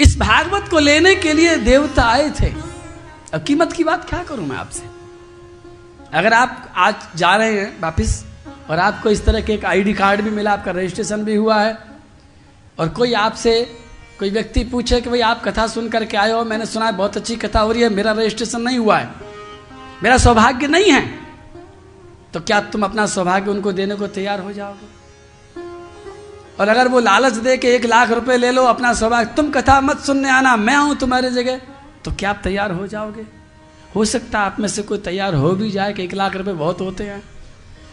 इस भागवत को लेने के लिए देवता आए थे। अब कीमत की बात क्या करूँ मैं आपसे? अगर आप आज जा रहे हैं वापिस, और आपको इस तरह के एक आईडी कार्ड भी मिला, आपका रजिस्ट्रेशन भी हुआ है, और कोई आपसे, कोई व्यक्ति पूछे कि भाई आप कथा सुन करके आए हो, मैंने सुना है बहुत अच्छी कथा हो रही है, मेरा रजिस्ट्रेशन नहीं हुआ है। मेरा सौभाग्य नहीं है। तो क्या तुम अपना सौभाग्य उनको देने को तैयार हो जाओगे? और अगर वो लालच दे के एक लाख रुपए ले लो, अपना सौभाग्य तुम कथा मत सुनने आना, मैं हूँ तुम्हारी जगह तो क्या आप तैयार हो जाओगे? हो सकता आप में से कोई तैयार हो भी जाए कि एक लाख रुपए बहुत होते हैं।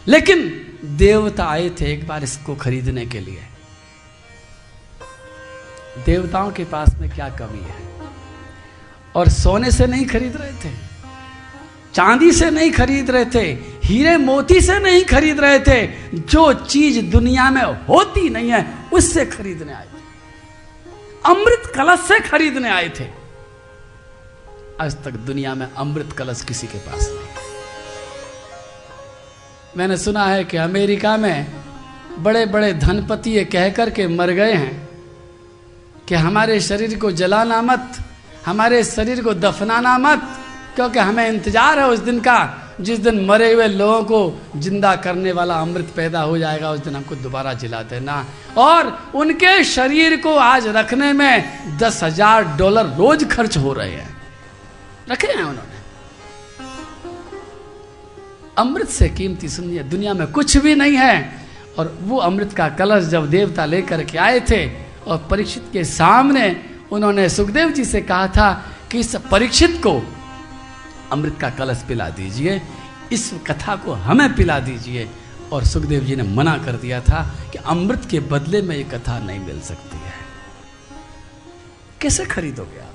लेकिन देवता आए थे एक बार इसको खरीदने के लिए। देवताओं के पास में क्या कमी है? और सोने से नहीं खरीद रहे थे। चांदी से नहीं खरीद रहे थे, हीरे मोती से नहीं खरीद रहे थे, जो चीज़ दुनिया में होती नहीं है, उससे खरीदने आए थे। अमृत कलश से खरीदने आए थे। आज तक दुनिया में अमृत कलश किसी के पास नहीं। मैंने सुना है कि अमेरिका में बड़े बड़े धनपति ये कह कर के मर गए हैं कि हमारे शरीर को जलाना मत, हमारे शरीर को दफनाना मत क्योंकि हमें इंतज़ार है उस दिन का, जिस दिन मरे हुए लोगों को ज़िंदा करने वाला अमृत पैदा हो जाएगा, उस दिन हमको दोबारा जिला देना और उनके शरीर को आज रखने में दस हज़ार डॉलर रोज खर्च हो रहे हैं। रखे हैं उन्होंने। अमृत से कीमती सुनिए, दुनिया में कुछ भी नहीं है। और वो अमृत का कलश जब देवता लेकर के आए थे, और परीक्षित के सामने उन्होंने सुखदेव जी से कहा था कि इस परीक्षित को अमृत का कलश पिला दीजिए। इस कथा को हमें पिला दीजिए। और सुखदेव जी ने मना कर दिया था कि अमृत के बदले में ये कथा नहीं मिल सकती है। कैसे खरीदोगे आप?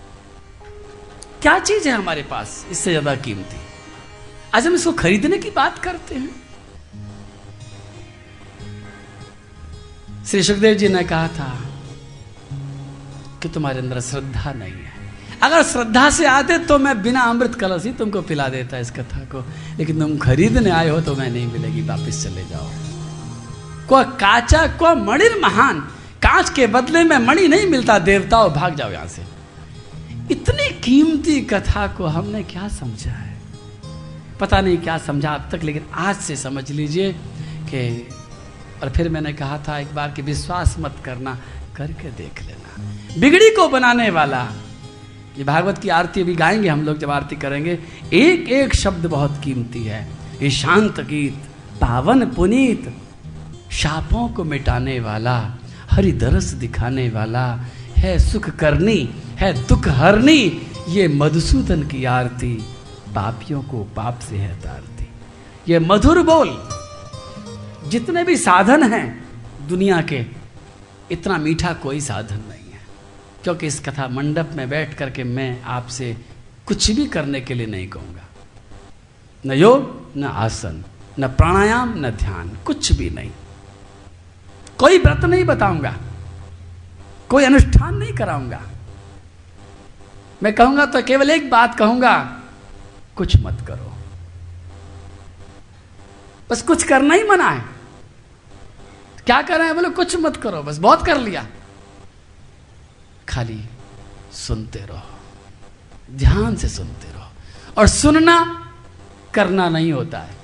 क्या चीज़ है हमारे पास? इससे ज़्यादा कीमती। आज हम इसको खरीदने की बात करते हैं। श्री सुखदेव जी ने कहा था कि तुम्हारे अंदर श्रद्धा नहीं अगर श्रद्धा से आते तो मैं बिना अमृत कलश ही तुमको पिला देता इस कथा को। लेकिन तुम खरीदने आए हो तो मैं नहीं मिलेगी, वापिस चले जाओ। को काचा को मणिर महान। कांच के बदले में मणि नहीं मिलता, देवताओं भाग जाओ यहाँ से। इतनी कीमती कथा को हमने क्या समझा है? पता नहीं क्या समझा अब तक, लेकिन आज से समझ लीजिए कि, और फिर मैंने कहा था एक बार कि विश्वास मत करना, करके देख लेना। बिगड़ी को बनाने वाला ये भागवत की आरती अभी गाएँगे हम लोग जब आरती करेंगे। एक एक शब्द बहुत कीमती है। ये शांत गीत, पावन पुनीत, शापों को मिटाने वाला, हरि दरस दिखाने वाला, है सुख करनी, है दुख हरनी, ये मधुसूदन की आरती, पापियों को पाप से है तारती। ये मधुर बोल, जितने भी साधन हैं दुनिया के, इतना मीठा कोई साधन नहीं। क्योंकि इस कथा मंडप में बैठ करके मैं आपसे कुछ भी करने के लिए नहीं कहूँगा। न योग, न आसन, न प्राणायाम, न ध्यान, कुछ भी नहीं। कोई व्रत नहीं बताऊँगा। कोई अनुष्ठान नहीं कराऊँगा। मैं कहूँगा तो केवल एक बात कहूँगा, कुछ मत करो। बस कुछ करना ही मना है। क्या कर? रहे हैं बोले, कुछ मत करो, बस बहुत कर लिया। खाली सुनते रहो, ध्यान से सुनते रहो। और सुनना करना नहीं होता है।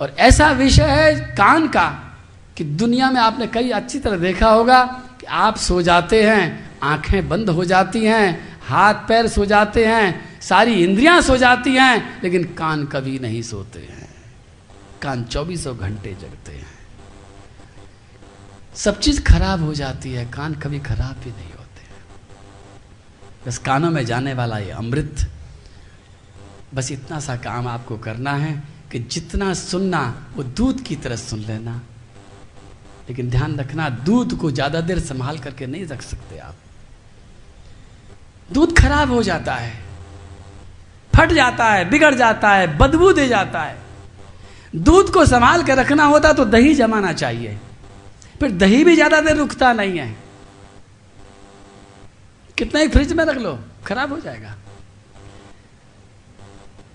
और ऐसा विषय है कान का कि दुनिया में आपने कई अच्छी तरह देखा होगा कि आप सो जाते हैं, आँखें बंद हो जाती हैं, हाथ पैर सो जाते हैं, सारी इंद्रियाँ सो जाती हैं, लेकिन कान कभी नहीं सोते हैं। कान चौबीसों घंटे जगते हैं। सब चीज़ खराब हो जाती है, कान कभी खराब भी नहीं होते। बस कानों में जाने वाला ये अमृत, बस इतना सा काम आपको करना है कि जितना सुनना, वो दूध की तरह सुन लेना। लेकिन ध्यान रखना, दूध को ज़्यादा देर संभाल करके नहीं रख सकते आप। दूध खराब हो जाता है, फट जाता है, बिगड़ जाता है, बदबू दे जाता है। दूध को संभाल के रखना होता तो दही जमाना चाहिए। फिर दही भी ज़्यादा देर रुकता नहीं है। कितना ही फ्रिज में रख लो, खराब हो जाएगा।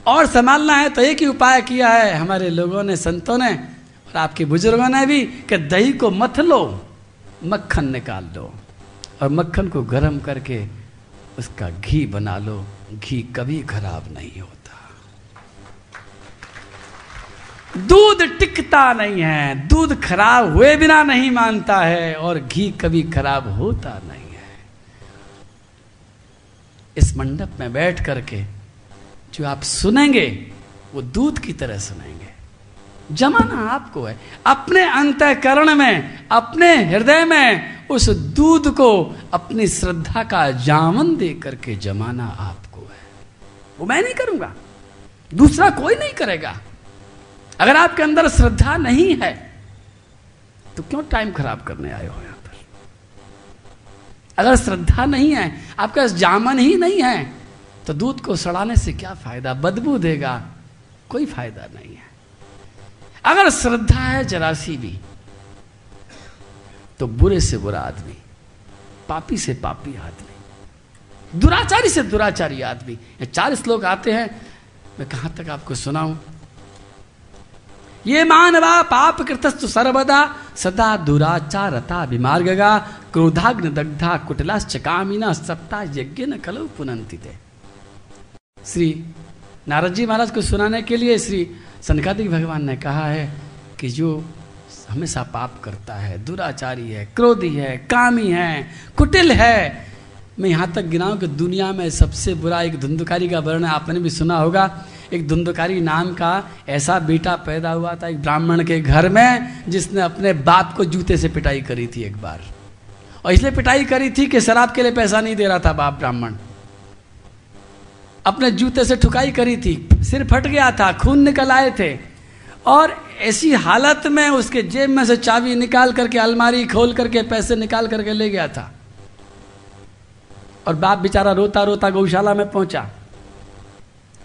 और संभालना है तो एक ही उपाय किया है हमारे लोगों ने, संतों ने और आपके बुज़ुर्गों ने भी कि दही को मथ लो, मक्खन निकाल लो और मक्खन को गर्म करके उसका घी बना लो। घी कभी खराब नहीं होता। दूध टिकता नहीं है, दूध खराब हुए बिना नहीं मानता है और घी कभी खराब होता नहीं है। इस मंडप में बैठ करके जो आप सुनेंगे, वो दूध की तरह सुनेंगे। जमाना आपको है। अपने अंतकरण में, अपने हृदय में उस दूध को, अपनी श्रद्धा का जामन दे करके जमाना आपको है। वो मैं नहीं करूँगा। दूसरा कोई नहीं करेगा। अगर आपके अंदर श्रद्धा नहीं है तो क्यों टाइम खराब करने आए हो यहाँ पर? अगर श्रद्धा नहीं है, आपके जामन ही नहीं है तो दूध को सड़ाने से क्या फ़ायदा? बदबू देगा, कोई फ़ायदा नहीं है। अगर श्रद्धा है जरासी भी तो बुरे से बुरा आदमी, पापी से पापी आदमी, दुराचारी से दुराचारी आदमी। चार श्लोक आते हैं, मैं कहाँ तक आपको सुनाऊं? ये मानवा पाप कृतस्तु सर्वदा, सदा दुराचारता विमार्गगा, क्रोधाग्न दग्धा कुटलाश्च कामिना सप्ता यज्ञ न कलो पुनंति श्री नारद जी महाराज को सुनाने के लिए श्री सनकादिक भगवान ने कहा है कि जो हमेशा पाप करता है, दुराचारी है, क्रोधी है, कामी है, कुटिल है, मैं यहाँ तक गिनाऊं कि दुनिया में सबसे बुरा एक धुंधकारी का वर्णन आपने भी सुना होगा। एक धुंधकारी नाम का ऐसा बेटा पैदा हुआ था एक ब्राह्मण के घर में, जिसने अपने बाप को जूते से पिटाई करी थी एक बार। और इसलिए पिटाई करी थी कि शराब के लिए पैसा नहीं दे रहा था बाप ब्राह्मण। अपने जूते से ठुकाई करी थी, सिर फट गया था, खून निकल आए थे। और ऐसी हालत में उसके जेब में से चाबी निकाल करके, अलमारी खोल करके, पैसे निकाल करके ले गया था। और बाप बेचारा रोता रोता गौशाला में पहुँचा।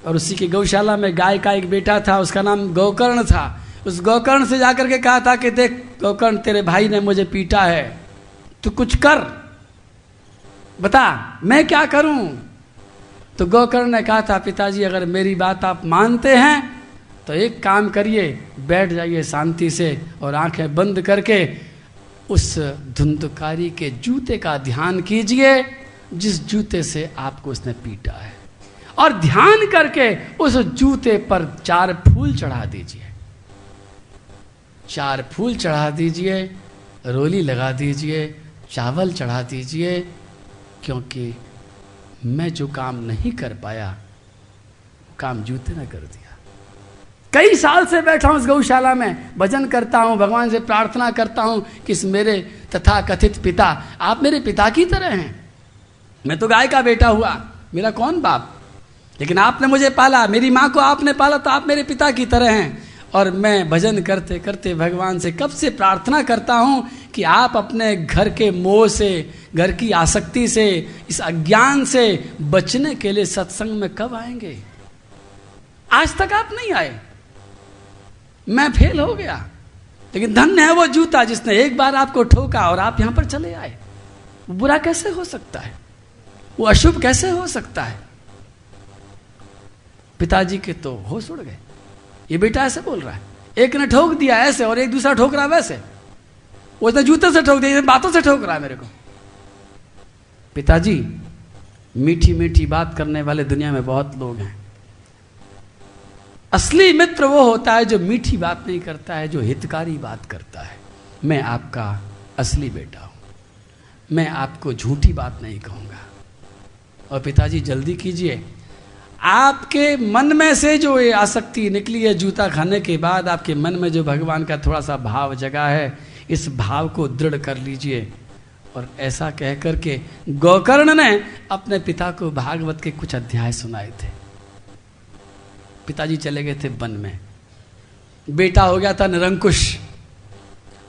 और उसी की गौशाला में गाय का एक बेटा था, उसका नाम गौकर्ण था। उस गौकर्ण से जाकर के कहा था कि देख, गौकर्ण, तेरे भाई ने मुझे पीटा है, तू कुछ कर। बता, मैं क्या करूँ? तो गौकर्ण ने कहा था, पिताजी, अगर मेरी बात आप मानते हैं तो एक काम करिए, बैठ जाइए शांति से और आँखें बंद करके उस धुंधकारी के जूते का ध्यान कीजिए, जिस जूते से आपको उसने पीटा है। और ध्यान करके उस जूते पर चार फूल चढ़ा दीजिए। चार फूल चढ़ा दीजिए, रोली लगा दीजिए, चावल चढ़ा दीजिए, क्योंकि मैं जो काम नहीं कर पाया काम जूते ने कर दिया। कई साल से बैठा हूँ इस गौशाला में, भजन करता हूँ, भगवान से प्रार्थना करता हूँ कि इस मेरे तथा कथित पिता, आप मेरे पिता की तरह हैं। मैं तो गाय का बेटा हुआ, मेरा कौन बाप? लेकिन आपने मुझे पाला, मेरी माँ को आपने पाला तो आप मेरे पिता की तरह हैं। और मैं भजन करते करते भगवान से कब से प्रार्थना करता हूँ कि आप अपने घर के मोह से, घर की आसक्ति से, इस अज्ञान से बचने के लिए सत्संग में कब आएँगे? आज तक आप नहीं आए। मैं फेल हो गया। लेकिन धन्य है वो जूता जिसने एक बार आपको ठोका और आप यहाँ पर चले आए। बुरा कैसे हो सकता है? वो अशुभ कैसे हो सकता है? पिताजी के तो होश उड़ गए। ये बेटा ऐसे बोल रहा है। एक ने ठोक दिया ऐसे और एक दूसरा ठोक रहा वैसे। वो इतने जूते से ठोक दिया बातों से ठोक रहा है मेरे को। पिताजी मीठी मीठी बात करने वाले दुनिया में बहुत लोग हैं। असली मित्र वो होता है जो मीठी बात नहीं करता है, जो हितकारी बात करता है। मैं आपका असली बेटा हूँ। मैं आपको झूठी बात नहीं कहूँगा। और पिताजी, जल्दी कीजिए। आपके मन में से जो ये आसक्ति निकली है जूता खाने के बाद, आपके मन में जो भगवान का थोड़ा सा भाव जगा है, इस भाव को दृढ़ कर लीजिए। और ऐसा कह करके गौकर्ण ने अपने पिता को भागवत के कुछ अध्याय सुनाए थे। पिताजी चले गए थे वन में। बेटा हो गया था निरंकुश।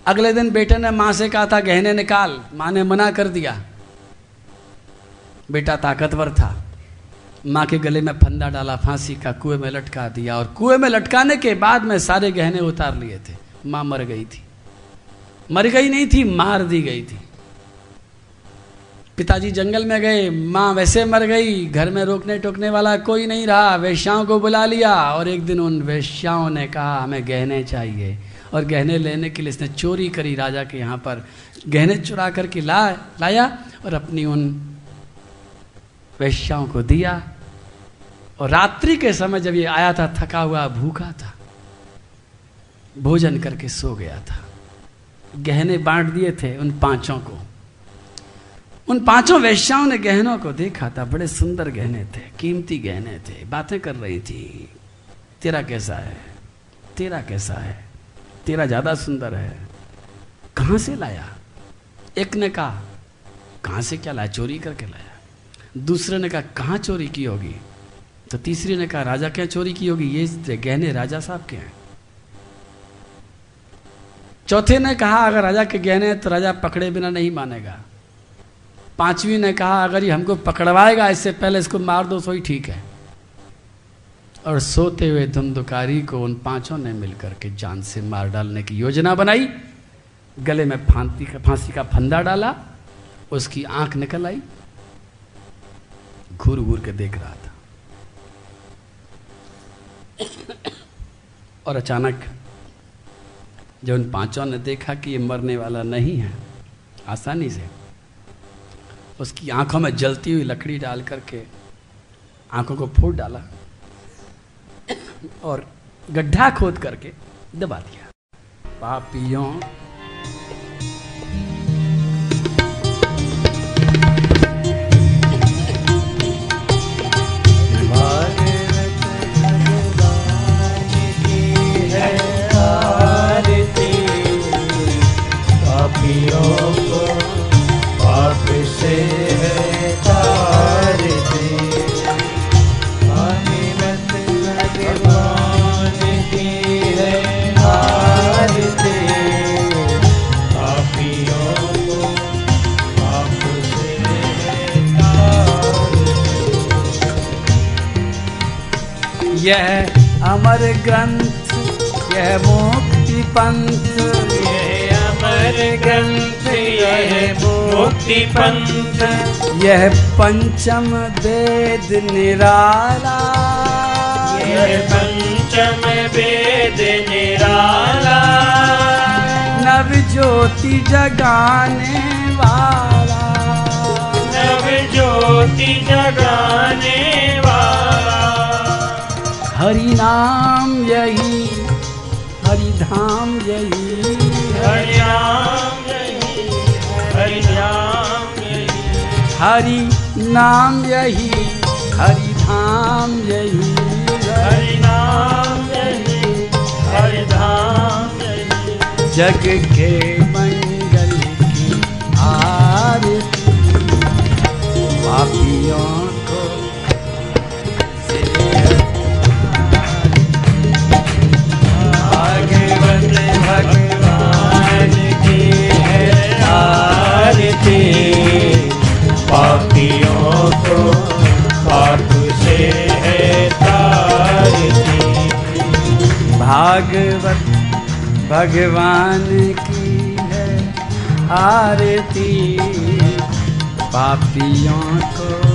अगले दिन बेटे ने माँ से कहा था, गहने निकाल। माँ ने मना कर दिया। बेटा ताकतवर था। माँ के गले में फंदा डाला, फांसी का कुएँ में लटका दिया और कुएँ में लटकाने के बाद में सारे गहने उतार लिए थे। माँ मर गई थी। मर गई नहीं थी, मार दी गई थी। पिताजी जंगल में गए, माँ वैसे मर गई, घर में रोकने टोकने वाला कोई नहीं रहा, वेश्याओं को बुला लिया और एक दिन उन वेश्याओं ने कहा, हमें गहने चाहिए। और गहने लेने के लिए इसने चोरी करी, राजा के यहाँ पर गहने चुरा करके ला, लाया और अपनी उन वैश्याओं को दिया। और रात्रि के समय जब ये आया था, थका हुआ, भूखा था, भोजन करके सो गया था। गहने बांट दिए थे उन पाँचों को। उन पाँचों वैश्याओं ने गहनों को देखा था। बड़े सुंदर गहने थे, कीमती गहने थे। बातें कर रही थी, तेरा कैसा है? तेरा कैसा है? तेरा ज़्यादा सुंदर है। कहाँ से लाया? एक ने कहा, कहाँ से क्या लाया? चोरी करके लाया। दूसरे ने कहा, कहाँ चोरी की होगी? तो तीसरी ने कहा, राजा क्या चोरी की होगी, ये गहने राजा साहब के हैं। चौथे ने कहा, अगर राजा के गहने तो राजा पकड़े बिना नहीं मानेगा। पांचवी ने कहा, अगर ये हमको पकड़वाएगा, इससे पहले इसको मार दो, सो ही ठीक है। और सोते हुए धुंधुकारी को उन पाँचों ने मिलकर के जान से मार डालने की योजना बनाई। गले में फांसी का फांसी का फंदा डाला, उसकी आँख निकल आई। घूर घूर के देख रहा था। और अचानक जब उन पाँचों ने देखा कि ये मरने वाला नहीं है, आसानी से उसकी आँखों में जलती हुई लकड़ी डाल करके आँखों को फोड़ डाला और गड्ढा खोद करके दबा दिया। पापियों मुक्ति पंथ। यह पंचम वेद निराला। यह पंचम वेद निराला। नव ज्योति जगाने वाला। नव ज्योति जगाने वाला। हरि नाम यही हरि धाम यही हरि नाम हरि नाम यही हरि नाम यही हरि धाम यही। हरि नाम यही हरि धाम यही। जग के मंगल की आरती पापियों को भागवत भगवान की है आरती पापियों को पाप से है तारती भागवत भगवान की है आरती। पापियों को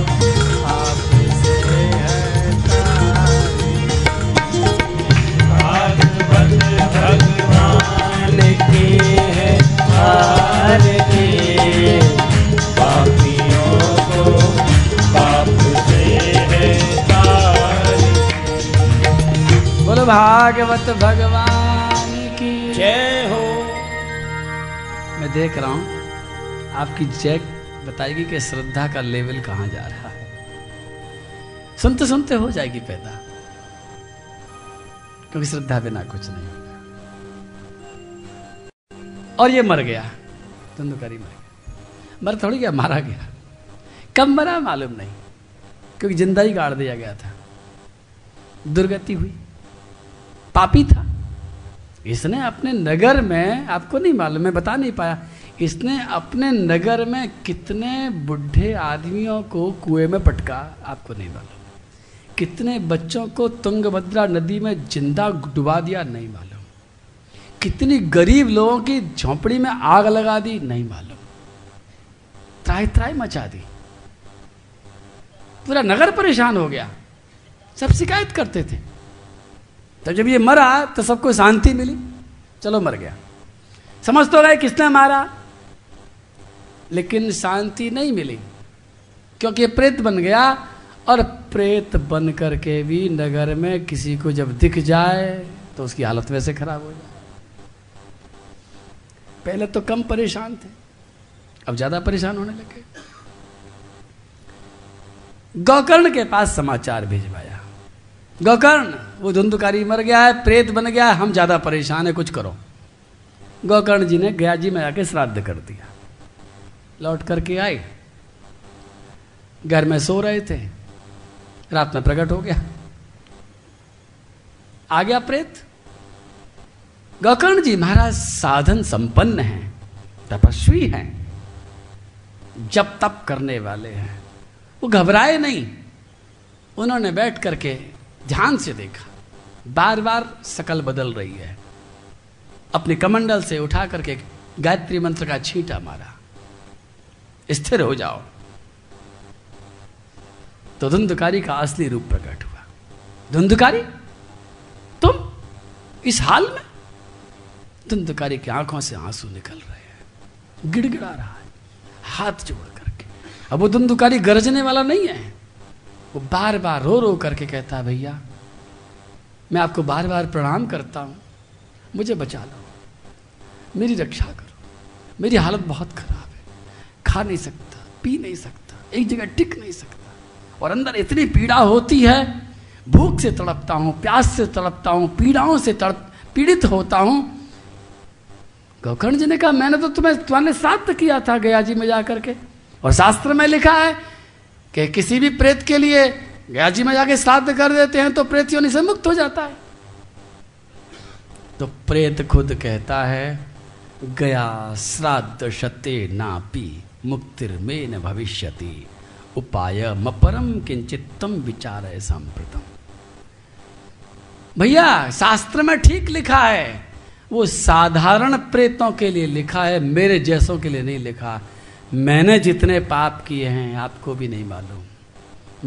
भागवत भगवान की। जय हो। मैं देख रहा हूँ आपकी जय बताएगी कि श्रद्धा का लेवल कहाँ जा रहा है। सुनते सुनते हो जाएगी पैदा क्योंकि श्रद्धा बिना कुछ नहीं होगा और ये मर गया धुंधुकारी मर गया। मर थोड़ी गया मारा गया। कब मरा मालूम नहीं क्योंकि ज़िंदा ही गाड़ दिया गया था। दुर्गति हुई। पापी था। इसने अपने नगर में, आपको नहीं मालूम, मैं बता नहीं पाया। इसने अपने नगर में कितने बुढ़े आदमियों को कुएँ में पटका, आपको नहीं मालूम। कितने बच्चों को तुंगभद्रा नदी में ज़िंदा डुबा दिया, नहीं मालूम। कितनी गरीब लोगों की झोंपड़ी में आग लगा दी, नहीं मालूम। त्राई त्राई मचा दी। पूरा नगर परेशान हो गया। सब शिकायत करते थे। तो जब ये मरा तो सबको शांति मिली। चलो मर गया। समझ तो रहे किसने मारा, लेकिन शांति नहीं मिली, क्योंकि प्रेत बन गया, और प्रेत बन करके भी नगर में किसी को जब दिख जाए तो उसकी हालत वैसे खराब हो जाए। पहले तो कम परेशान थे, अब ज़्यादा परेशान होने लगे। गौकर्ण के पास समाचार भिजवाया। गौकर्ण, वो धुंधकारी मर गया है, प्रेत बन गया है, हम ज़्यादा परेशान है, कुछ करो। गौकर्ण जी ने गया जी में आके श्राद्ध कर दिया। लौट करके आए घर में सो रहे थे। रात में प्रकट हो गया। आ गया प्रेत। गौकर्ण जी महाराज साधन संपन्न हैं, तपस्वी हैं जब तप करने वाले हैं। वो घबराए नहीं। उन्होंने बैठ करके ध्यान से देखा। बार बार शकल बदल रही है। अपने कमंडल से उठा करके गायत्री मंत्र का छींटा मारा। स्थिर हो जाओ। तो धुंधकारी का असली रूप प्रकट हुआ। धुंधकारी? तुम इस हाल में? धुंधकारी की आँखों से आँसू निकल रहे हैं। गिड़गिड़ा रहा है। हाथ जोड़ करके। अब वो धुंधकारी गरजने वाला नहीं है। वो बार बार रो रो करके कहता है, भैया, मैं आपको बार बार प्रणाम करता हूँ। मुझे बचा लो। मेरी रक्षा करो। मेरी हालत बहुत खराब है। खा नहीं सकता, पी नहीं सकता, एक जगह टिक नहीं सकता। और अंदर इतनी पीड़ा होती है, भूख से तड़पता हूँ, प्यास से तड़पता हूँ, पीड़ाओं से तड़प पीड़ित होता हूँ। गोकर्ण जी ने कहा, मैंने तो तुम्हें, तुम्हारे श्राद्ध किया था, गया जी में जाकर के। और शास्त्र में लिखा है कि किसी भी प्रेत के लिए गया जी में जाके श्राद्ध कर देते हैं तो प्रेत योनि से मुक्त हो जाता है। तो प्रेत खुद कहता है, गया श्राद्ध शते नापी, मुक्तिर में भविष्यति। उपाय मपरम किंचितम विचार है सांप्रतम। भैया, शास्त्र में ठीक लिखा है। वो साधारण प्रेतों के लिए लिखा है, मेरे जैसों के लिए नहीं लिखा। मैंने जितने पाप किए हैं, आपको भी नहीं मालूम।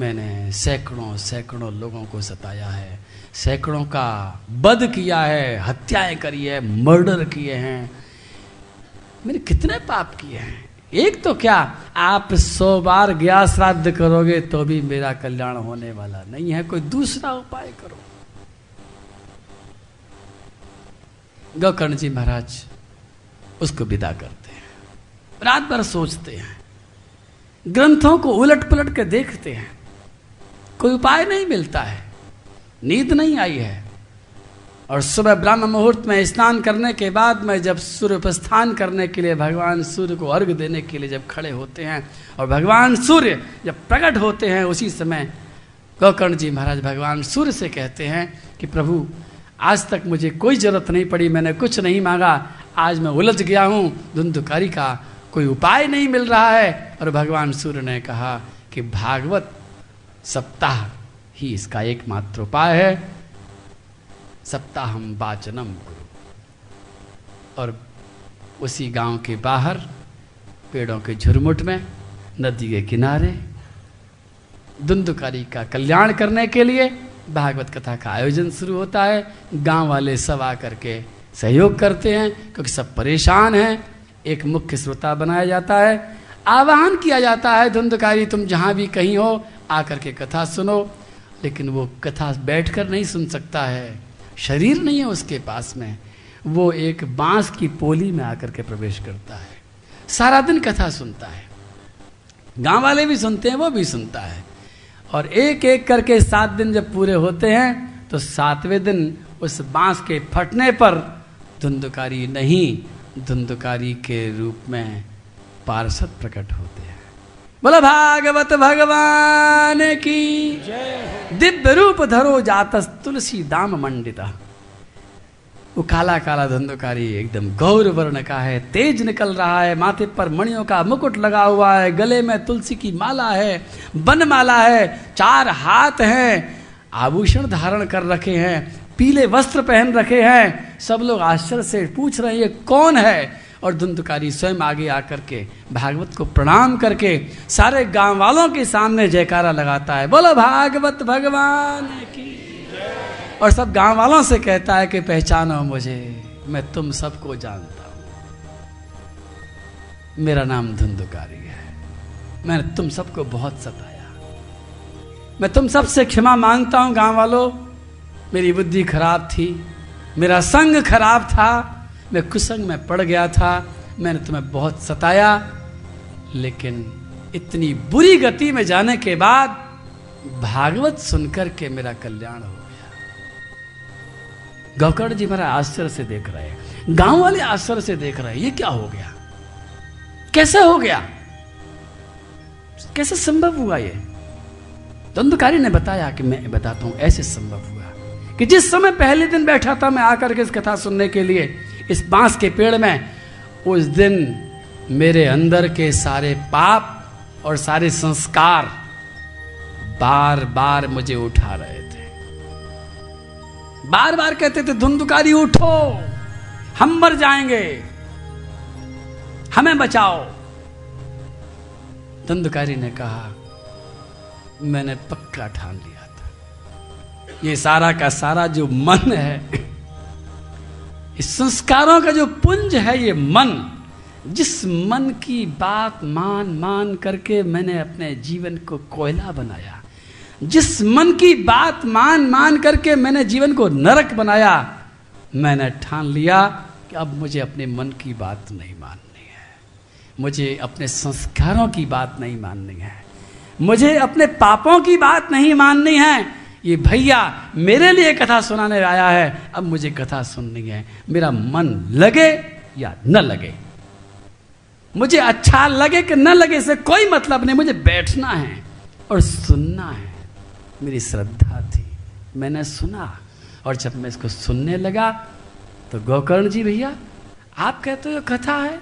मैंने सैकड़ों सैकड़ों लोगों को सताया है। सैकड़ों का बद किया है, हत्याएँ करी है, मर्डर किए हैं। मैंने कितने पाप किए हैं? एक तो क्या, आप सौ बार गया श्राद्ध करोगे तो भी मेरा कल्याण होने वाला नहीं है। कोई दूसरा उपाय करो। गौकर्ण जी महाराज, उसको विदा करते हैं। रात भर सोचते हैं। ग्रंथों को उलट पुलट के देखते हैं। कोई उपाय नहीं मिलता है। नींद नहीं आई है। और सुबह ब्रह्म मुहूर्त में स्नान करने के बाद में जब सूर्य उपस्थान करने के लिए भगवान सूर्य को अर्घ देने के लिए जब खड़े होते हैं और भगवान सूर्य जब प्रकट होते हैं, उसी समय गौकर्ण जी महाराज भगवान सूर्य से कहते हैं कि, प्रभु, आज तक मुझे कोई ज़रूरत नहीं पड़ी, मैंने कुछ नहीं मांगा। आज मैं उलझ गया हूँ, धुंधुकारी का कोई उपाय नहीं मिल रहा है। और भगवान सूर्य ने कहा कि भागवत सप्ताह ही इसका एकमात्र उपाय है। सप्ताहम वाचनम गुरु और उसी गाँव के बाहर, पेड़ों के झुरमुट में, नदी के किनारे धुंधुकारी का कल्याण करने के लिए भागवत कथा का आयोजन शुरू होता है। गाँव वाले सब आकर के सहयोग करते हैं, क्योंकि सब परेशान हैं। एक मुख्य श्रोता बनाया जाता है। आह्वान किया जाता है, धुंधकारी, तुम जहाँ भी कहीं हो, आकर के कथा सुनो। लेकिन वो कथा बैठकर नहीं सुन सकता है। शरीर नहीं है उसके पास में। वो एक बाँस की पोली में आकर के प्रवेश करता है। सारा दिन कथा सुनता है। गाँव वाले भी सुनते हैं, वो भी सुनता है। और एक एक करके सात दिन जब पूरे होते हैं तो सातवें दिन उस बाँस के फटने पर धुंधकारी नहीं धुंधकारी के रूप में पार्षद प्रकट होते हैं। बोला, भागवत भगवान की दिव्य रूप धरो जातस तुलसी दाम मंडिता। वो काला काला धंधोकारी एकदम गौर वर्ण का है, तेज निकल रहा है, माथे पर मणियों का मुकुट लगा हुआ है, गले में तुलसी की माला है वन माला है, चार हाथ हैं, आभूषण धारण कर रखे हैं पीले वस्त्र पहन रखे हैं। सब लोग आश्चर्य से पूछ रहे हैं, ये कौन है? और धुंधकारी स्वयं आगे आकर के भागवत को प्रणाम करके सारे गाँव वालों के सामने जयकारा लगाता है। बोलो, भागवत भगवान की और सब गाँव वालों से कहता है कि, पहचानो मुझे, मैं तुम सबको जानता हूँ। मेरा नाम धुंधुकारी है। मैंने तुम सबको बहुत सताया। मैं तुम सबसे क्षमा माँगता हूँ गाँव वालों मेरी बुद्धि खराब थी, मेरा संग खराब था, मैं कुसंग में पड़ गया था, मैंने तुम्हें बहुत सताया, लेकिन इतनी बुरी गति में जाने के बाद भागवत सुनकर के मेरा कल्याण हो गया। गौकर्ण जी मेरा आश्चर्य से देख रहे हैं। गाँव वाले आश्चर्य से देख रहे हैं, ये क्या हो गया? कैसे हो गया? कैसे संभव हुआ ये? दंडकारी ने बताया कि मैं बताता हूँ, ऐसे संभव हुआ। कि जिस समय पहले दिन बैठा था मैं आकर के इस कथा सुनने के लिए, इस बाँस के पेड़ में, उस दिन मेरे अंदर के सारे पाप और सारे संस्कार बार बार मुझे उठा रहे थे। बार बार कहते थे, धुंधुकारी उठो, हम मर जाएँगे, हमें बचाओ। धुंधुकारी ने कहा, मैंने पक्का ठान लिया। ये सारा का सारा जो मन है, इस संस्कारों का जो पुंज है ये मन, जिस मन की बात मान मान करके मैंने अपने जीवन को कोयला बनाया, जिस मन की बात मान मान करके मैंने जीवन को नरक बनाया, मैंने ठान लिया कि अब मुझे अपने मन की बात नहीं माननी है। मुझे अपने संस्कारों की बात नहीं माननी है। मुझे अपने पापों की बात नहीं माननी है। ये भैया मेरे लिए कथा सुनाने आया है, अब मुझे कथा सुननी है। मेरा मन लगे या न लगे? मुझे अच्छा लगे कि न लगे से कोई मतलब नहीं, मुझे बैठना है और सुनना है। मेरी श्रद्धा थी, मैंने सुना और जब मैं इसको सुनने लगा तो गोकर्ण जी भैया, आप कहते हो कथा है?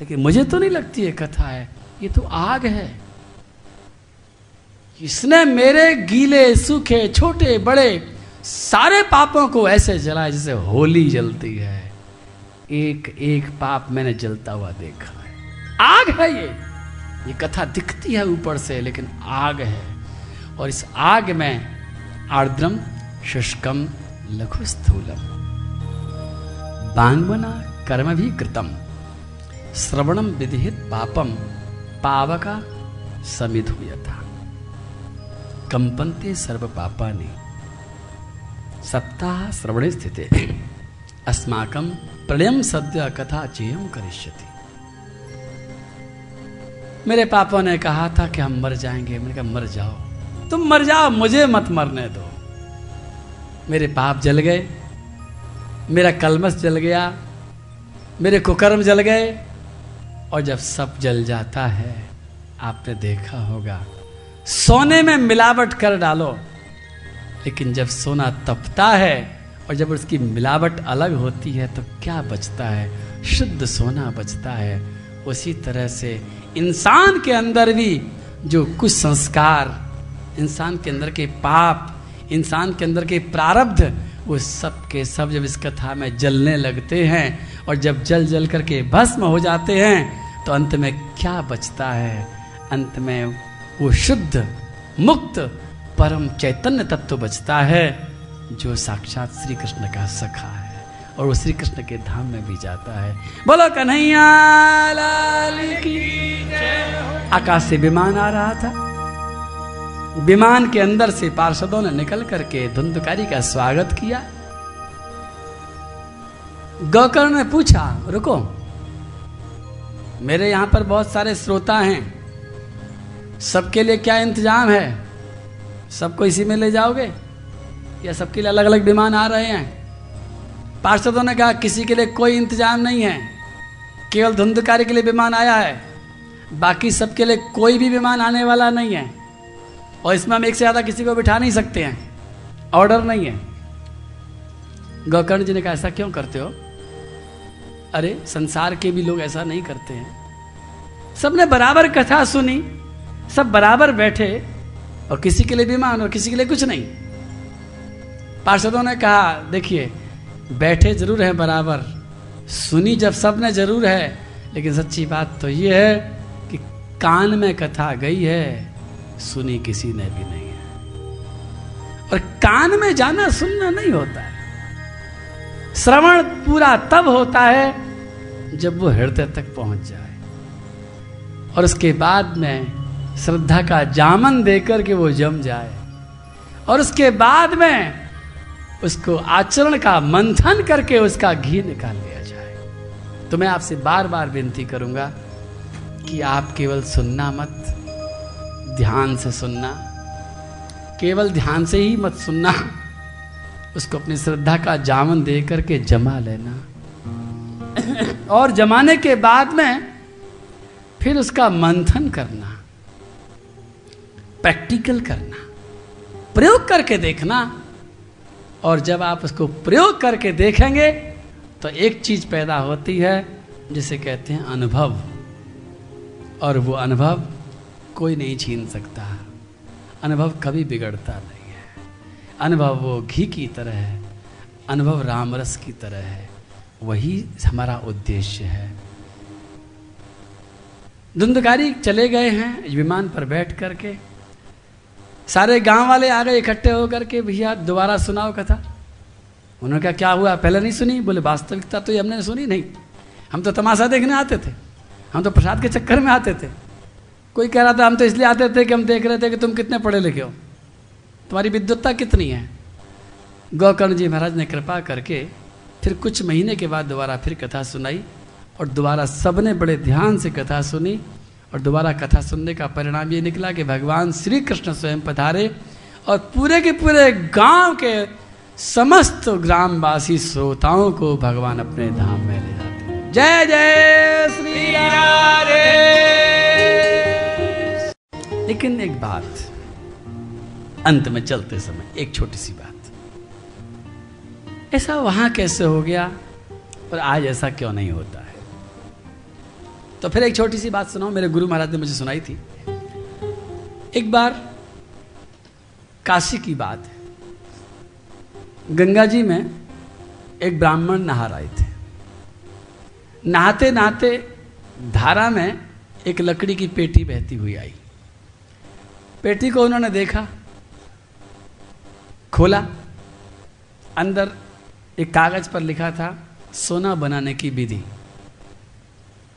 लेकिन मुझे तो नहीं लगती है कथा है, ये तो आग है। इसने मेरे गीले सूखे छोटे बड़े सारे पापों को ऐसे जलाया जैसे होली जलती है। एक एक पाप मैंने जलता हुआ देखा है। आग है ये। ये कथा दिखती है ऊपर से, लेकिन आग है। और इस आग में आर्द्रम, शुष्कम लघु स्थूलम बांगमना कर्म भी कृतम श्रवणम विधिहित पापम, पावका समित हुआ था कंपनते सर्व पापानि। सप्ताह श्रवणे स्थिते। अस्माकम प्रलयम सद्य कथा चेयम करिष्यति। मेरे पापा ने कहा था कि हम मर जाएँगे। मैंने कहा, मर जाओ। तुम मर जाओ, मुझे मत मरने दो। मेरे पाप जल गए। मेरा कलमस जल गया। मेरे कुकर्म जल गए। और जब सब जल जाता है, आपने देखा होगा सोने में मिलावट कर डालो। लेकिन जब सोना तपता है और जब उसकी मिलावट अलग होती है तो क्या बचता है? शुद्ध सोना बचता है। उसी तरह से इंसान के अंदर भी जो कुछ संस्कार इंसान के अंदर के पाप, इंसान के अंदर के प्रारब्ध, वो सब के सब जब इस कथा में जलने लगते हैं और जब जल जल करके भस्म हो जाते हैं तो अंत में क्या बचता है? अंत में वो शुद्ध, मुक्त, परम चैतन्य तत्व बचता है, जो साक्षात श्री कृष्ण का सखा है, और वो श्री कृष्ण के धाम में भी जाता है। बोलो, कन्हैया आकाश से विमान आ रहा था। विमान के अंदर से पार्षदों ने निकल करके धुंधकारी का स्वागत किया। गौकर्ण ने पूछा, रुको, मेरे यहाँ पर बहुत सारे श्रोता हैं। सबके लिए क्या इंतज़ाम है? सबको इसी में ले जाओगे? या सबके लिए अलग अलग विमान आ रहे हैं? पार्षदों ने कहा, किसी के लिए कोई इंतज़ाम नहीं है। केवल धुंधकारी के लिए विमान आया है। बाकी सबके लिए कोई भी विमान आने वाला नहीं है। और इसमें हम एक से ज़्यादा किसी को बिठा नहीं सकते हैं। ऑर्डर नहीं है। गौकर्ण जी ने कहा, ऐसा क्यों करते हो? अरे, संसार के भी लोग ऐसा नहीं करते हैं। सबने बराबर कथा सुनी। सब बराबर बैठे और किसी के लिए विमान और किसी के लिए कुछ नहीं। पार्षदों ने कहा, देखिए, बैठे ज़रूर है बराबर, सुनी जब सबने ज़रूर है, लेकिन सच्ची बात तो ये है कि कान में कथा गई है, सुनी किसी ने भी नहीं है। और कान में जाना सुनना नहीं होता है। श्रवण पूरा तब होता है जब वो हृदय तक पहुँच जाए। और उसके बाद में श्रद्धा का जामन देकर के वो जम जाए। और उसके बाद में उसको आचरण का मंथन करके उसका घी निकाल लिया जाए। तो मैं आपसे बार बार विनती करूँगा कि आप केवल सुनना मत, ध्यान से सुनना। केवल ध्यान से ही मत सुनना, उसको अपनी श्रद्धा का जामन दे करके जमा लेना। और जमाने के बाद में फिर उसका मंथन करना। प्रैक्टिकल करना, प्रयोग करके देखना, और जब आप उसको प्रयोग करके देखेंगे तो एक चीज़ पैदा होती है, जिसे कहते हैं अनुभव। और वो अनुभव कोई नहीं छीन सकता। अनुभव कभी बिगड़ता नहीं है। अनुभव वो घी की तरह है, अनुभव रामरस की तरह है। वही हमारा उद्देश्य है। धुंधकारी चले गए हैं, विमान पर बैठ करके सारे गाँव वाले आ गए इकट्ठे होकर के, भैया, दोबारा सुनाओ कथा। उन्होंने कहा, क्या हुआ? पहले नहीं सुनी? बोले, वास्तविकता तो हमने सुनी नहीं। हम तो तमाशा देखने आते थे। हम तो प्रसाद के चक्कर में आते थे। कोई कह रहा था, हम तो इसलिए आते थे कि हम देख रहे थे कि तुम कितने पढ़े लिखे हो। तुम्हारी विद्वत्ता कितनी है? गौकर्ण जी महाराज ने कृपा करके फिर कुछ महीने के बाद दोबारा फिर कथा सुनाई और दोबारा सबने बड़े ध्यान से कथा सुनी। और दोबारा कथा सुनने का परिणाम ये निकला कि भगवान श्री कृष्ण स्वयं पधारे और पूरे के पूरे गाँव के समस्त ग्रामवासी श्रोताओं को भगवान अपने धाम में ले जाते। जय जय श्री लेकिन एक बात, अंत में चलते समय एक छोटी सी बात। ऐसा वहाँ कैसे हो गया और आज ऐसा क्यों नहीं होता है? तो फिर एक छोटी सी बात सुनाओ मेरे गुरु महाराज ने मुझे सुनाई थी। एक बार काशी की बात है। गंगा जी में एक ब्राह्मण नहा रहे थे। नहाते नहाते धारा में एक लकड़ी की पेटी बहती हुई आई। पेटी को उन्होंने देखा, खोला, अंदर एक कागज़ पर लिखा था, सोना बनाने की विधि।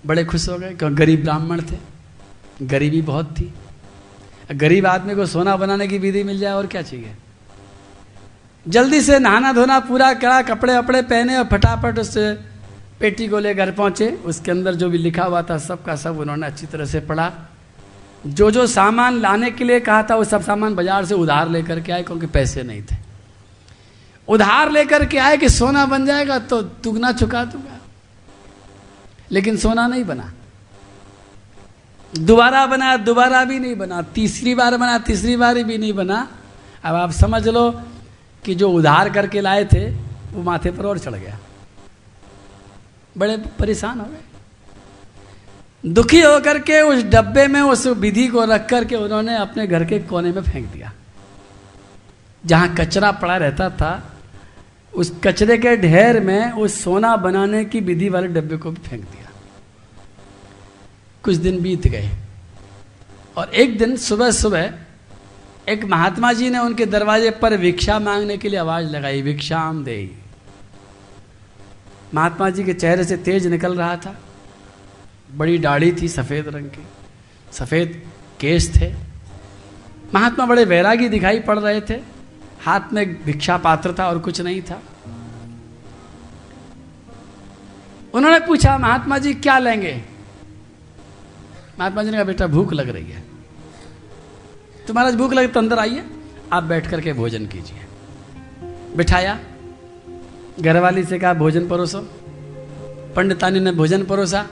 बड़े खुश हो गए क्योंकि गरीब ब्राह्मण थे, गरीबी बहुत थी। गरीब आदमी को सोना बनाने की विधि मिल जाए और क्या चाहिए? जल्दी से नहाना धोना, पूरा करा कपड़े वपड़े पहने और फटाफट उस पेटी को ले घर पहुँचे। उसके अंदर जो भी लिखा हुआ था सब का सब उन्होंने अच्छी तरह से पढ़ा। जो जो सामान लाने के लिए कहा था, वो सब सामान बाज़ार से उधार लेकर के आए, क्योंकि पैसे नहीं थे। उधार लेकर के आए कि सोना बन जाएगा तो दुगना चुका दूँगा। लेकिन सोना नहीं बना। दोबारा बना, दोबारा भी नहीं बना। तीसरी बार बना, तीसरी बार भी नहीं बना। अब आप समझ लो कि जो उधार करके लाए थे, वो माथे पर और चढ़ गया। बड़े परेशान हो गए। दुखी होकर के उस डब्बे में, उस विधि को रख करके उन्होंने अपने घर के कोने में फेंक दिया। जहाँ कचरा पड़ा रहता था, उस कचरे के ढेर में उस सोना बनाने की विधि वाले डब्बे को भी फेंक दिया। कुछ दिन बीत गए। और एक दिन सुबह सुबह एक महात्मा जी ने उनके दरवाजे पर भिक्षा मांगने के लिए आवाज़ लगाई, भिक्षाम दे। महात्मा जी के चेहरे से तेज निकल रहा था। बड़ी दाढ़ी थी, सफ़ेद रंग की, सफ़ेद केस थे। महात्मा बड़े वैरागी दिखाई पड़ रहे थे। हाथ में भिक्षा पात्र था और कुछ नहीं था। उन्होंने पूछा, महात्मा जी, क्या लेंगे? महात्मा जी ने कहा, बेटा, भूख लग रही है। तो महाराज भूख लगे तो अंदर आइए, आप बैठ करके भोजन कीजिए। बिठाया, घरवाली से कहा, भोजन परोसो। पंडितानी ने भोजन परोसा,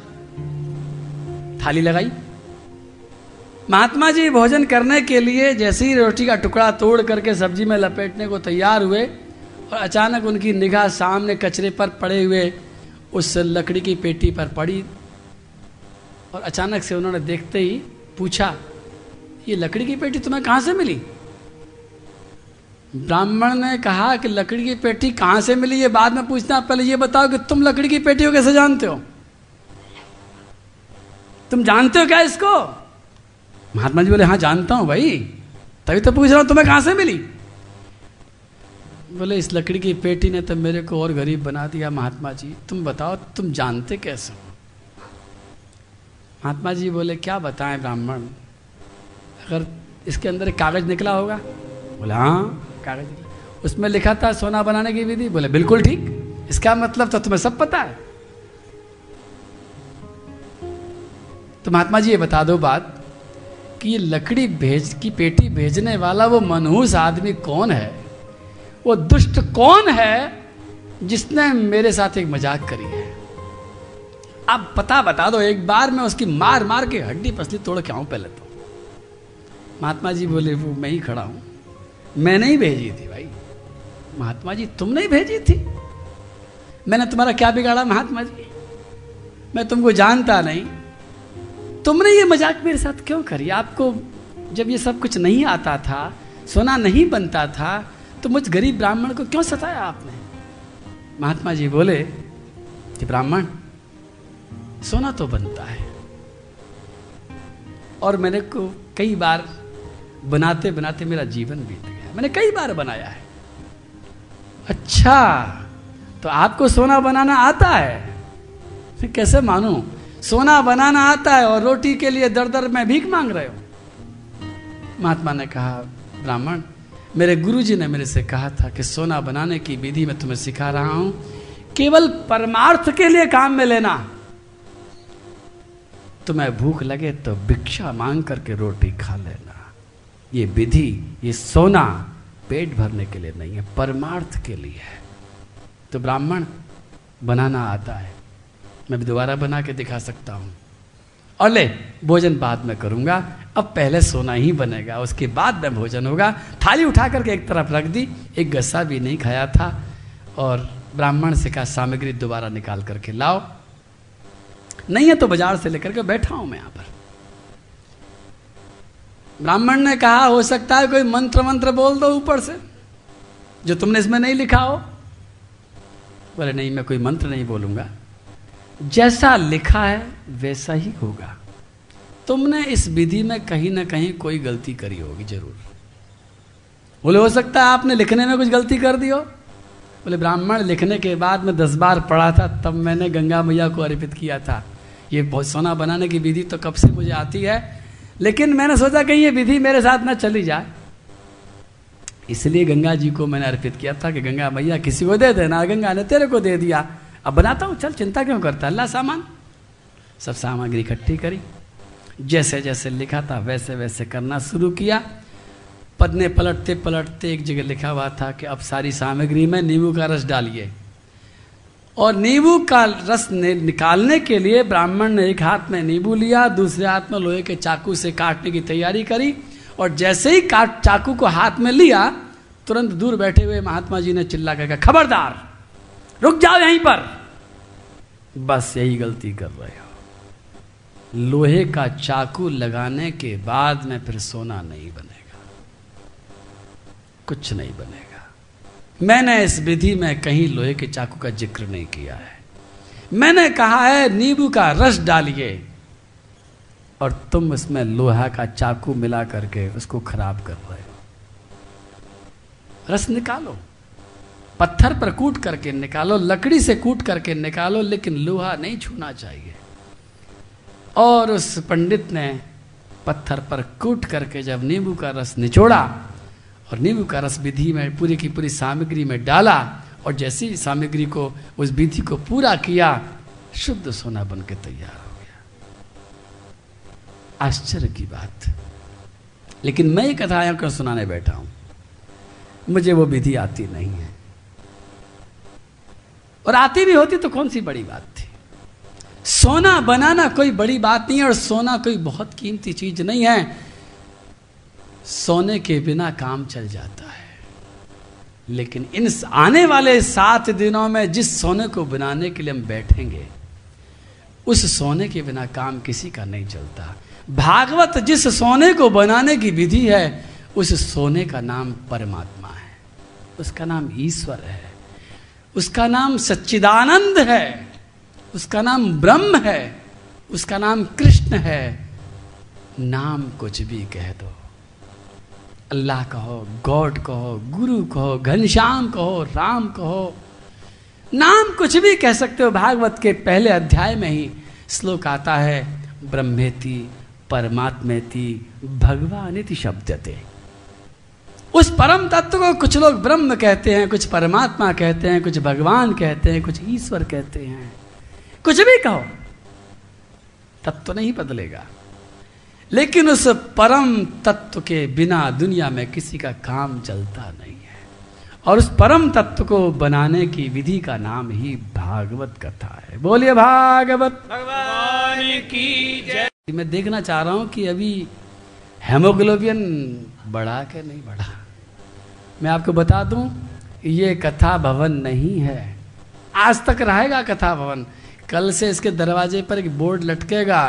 थाली लगाई। महात्मा जी, भोजन करने के लिए जैसे ही रोटी का टुकड़ा तोड़ करके सब्ज़ी में लपेटने को तैयार हुए और अचानक उनकी निगाह सामने कचरे पर पड़े हुए उस लकड़ी की पेटी पर पड़ी और अचानक से उन्होंने देखते ही पूछा, ये लकड़ी की पेटी तुम्हें कहाँ से मिली? ब्राह्मण ने कहा कि लकड़ी की पेटी कहाँ से मिली, ये बाद में पूछना पहले ये बताओ कि तुम लकड़ी की पेटी को कैसे जानते हो? तुम जानते हो क्या इसको? महात्मा जी बोले हाँ जानता हूँ भाई। तभी तो पूछ रहा हूँ, तुम्हें कहाँ से मिली? बोले, इस लकड़ी की पेटी ने तो मेरे को और गरीब बना दिया महात्मा जी। तुम बताओ, तुम जानते कैसे हो? महात्मा जी बोले, क्या बताएँ ब्राह्मण? अगर इसके अंदर एक कागज़ निकला होगा? बोले हाँ कागज़ उसमें लिखा था, सोना बनाने की विधि। बोले, बिल्कुल ठीक। इसका मतलब तो तुम्हें सब पता है। तो महात्मा जी, ये बता दो बात कि ये लकड़ी भेज, की पेटी भेजने वाला वो मनहूस आदमी कौन है? वो दुष्ट कौन है जिसने मेरे साथ एक मज़ाक करी है? आप पता बता दो, एक बार मैं उसकी मार मार के हड्डी पसली तोड़ के आऊँ पहले तो। महात्मा जी बोले, वो मैं ही खड़ा हूँ। मैंने ही भेजी थी भाई। महात्मा जी तुमने ही भेजी थी? मैंने तुम्हारा क्या बिगाड़ा महात्मा जी? मैं तुमको जानता नहीं। तुमने ये मज़ाक मेरे साथ क्यों करी? आपको जब ये सब कुछ नहीं आता था, सोना नहीं बनता था तो मुझ गरीब ब्राह्मण को क्यों सताया आपने? महात्मा जी बोले कि ब्राह्मण सोना तो बनता है। और मैंने को कई बार बनाते बनाते मेरा जीवन बीत गया। मैंने कई बार बनाया है। अच्छा तो आपको सोना बनाना आता है? फिर कैसे मानू? सोना बनाना आता है और रोटी के लिए दर दर में भीख मांग रहे हो। महात्मा ने कहा, ब्राह्मण, मेरे गुरुजी ने मेरे से कहा था कि सोना बनाने की विधि मैं तुम्हें सिखा रहा हूँ। केवल परमार्थ के लिए काम में लेना। तुम्हें भूख लगे तो भिक्षा मांग करके रोटी खा लेना। ये विधि, ये सोना पेट भरने के लिए नहीं है, परमार्थ के लिए है। तो ब्राह्मण, बनाना आता है। मैं भी दोबारा बना के दिखा सकता हूँ। और ले, भोजन बाद में करूँगा। अब पहले सोना ही बनेगा, उसके बाद में भोजन होगा। थाली उठा करके एक तरफ़ रख दी, एक गस्सा भी नहीं खाया था। और ब्राह्मण से कहा, सामग्री दोबारा निकाल करके लाओ। नहीं है तो बाज़ार से लेकर के बैठा हूँ मैं यहाँ पर। ब्राह्मण ने कहा, हो सकता है कोई मंत्र मंत्र बोल दो ऊपर से, जो तुमने इसमें नहीं लिखा हो। बोले, नहीं, मैं कोई मंत्र नहीं बोलूँगा। जैसा लिखा है, वैसा ही होगा। तुमने इस विधि में कहीं ना कहीं कोई गलती करी होगी, ज़रूर। बोले, हो सकता है आपने लिखने में कुछ गलती कर दी हो। बोले, ब्राह्मण लिखने के बाद में दस बार पढ़ा था, तब मैंने गंगा मैया को अर्पित किया था। ये सोना बनाने की विधि तो कब से मुझे आती है? लेकिन मैंने सोचा कि ये विधि मेरे साथ ना चली जाए। इसलिए गंगा जी को मैंने अर्पित किया था कि गंगा मैया किसी को दे देना गंगा ने तेरे को दे दिया। अब बनाता हूँ, चल चिंता क्यों करता अल्लाह सामान। सब सामग्री इकट्ठी करी। जैसे जैसे लिखा था, वैसे वैसे करना शुरू किया। पदने पलटते पलटते एक जगह लिखा हुआ था कि अब सारी सामग्री में नींबू का रस डालिए। और नींबू का रस निकालने के लिए ब्राह्मण ने एक हाथ में नींबू लिया, दूसरे हाथ में लोहे के चाकू से काटने की तैयारी करी और जैसे ही काट, चाकू को हाथ में लिया, तुरंत दूर बैठे हुए महात्मा जी ने चिल्ला कर खबरदार, रुक जाओ यहीं पर। बस यही गलती कर रहे हो। लोहे का चाकू लगाने के बाद में फिर सोना नहीं बनेगा। कुछ नहीं बनेगा। मैंने इस विधि में कहीं लोहे के चाकू का ज़िक्र नहीं किया है। मैंने कहा है, नींबू का रस डालिए और तुम इसमें लोहा का चाकू मिला करके उसको खराब कर रहे हो। रस निकालो, पत्थर पर कूट करके निकालो, लकड़ी से कूट करके निकालो, लेकिन लोहा नहीं छूना चाहिए। और उस पंडित ने पत्थर पर कूट करके जब नींबू का रस निचोड़ा और नींबू का रस विधि में पूरी की पूरी सामग्री में डाला और जैसी सामग्री को, उस विधि को पूरा किया, शुद्ध सोना बन के तैयार हो गया। आश्चर्य की बात। लेकिन मैं ये कथा यहाँ कर सुनाने बैठा हूँ। मुझे वो विधि आती नहीं है। और आती भी होती तो कौन सी बड़ी बात थी? सोना बनाना कोई बड़ी बात नहीं है और सोना कोई बहुत कीमती चीज़ नहीं है। सोने के बिना काम चल जाता है। लेकिन इन आने वाले सात दिनों में जिस सोने को बनाने के लिए हम बैठेंगे, उस सोने के बिना काम किसी का नहीं चलता। भागवत जिस सोने को बनाने की विधि है, उस सोने का नाम परमात्मा है। उसका नाम ईश्वर है। उसका नाम सच्चिदानंद है। उसका नाम ब्रह्म है। उसका नाम कृष्ण है। नाम कुछ भी कह दो। अल्लाह कहो, गॉड कहो, गुरु कहो, घनश्याम कहो, राम कहो। नाम कुछ भी कह सकते हो, भागवत के पहले अध्याय में ही श्लोक आता है, ब्रह्मेति, परमात्मेति, भगवानिति शब्दते। उस परम तत्व को कुछ लोग ब्रह्म कहते हैं, कुछ परमात्मा कहते हैं, कुछ भगवान कहते हैं, कुछ ईश्वर कहते हैं। कुछ भी कहो तत्व तो नहीं बदलेगा। लेकिन उस परम तत्व के बिना दुनिया में किसी का काम चलता नहीं है। और उस परम तत्व को बनाने की विधि का नाम ही भागवत कथा है। बोलिए भागवत। भगवान की जय। मैं देखना चाह रहा हूँ कि अभी हेमोग्लोबिन बढ़ा के नहीं बढ़ा। मैं आपको बता दूँ ये कथा भवन नहीं है। आज तक रहेगा कथा भवन। कल से इसके दरवाजे पर एक बोर्ड लटकेगा।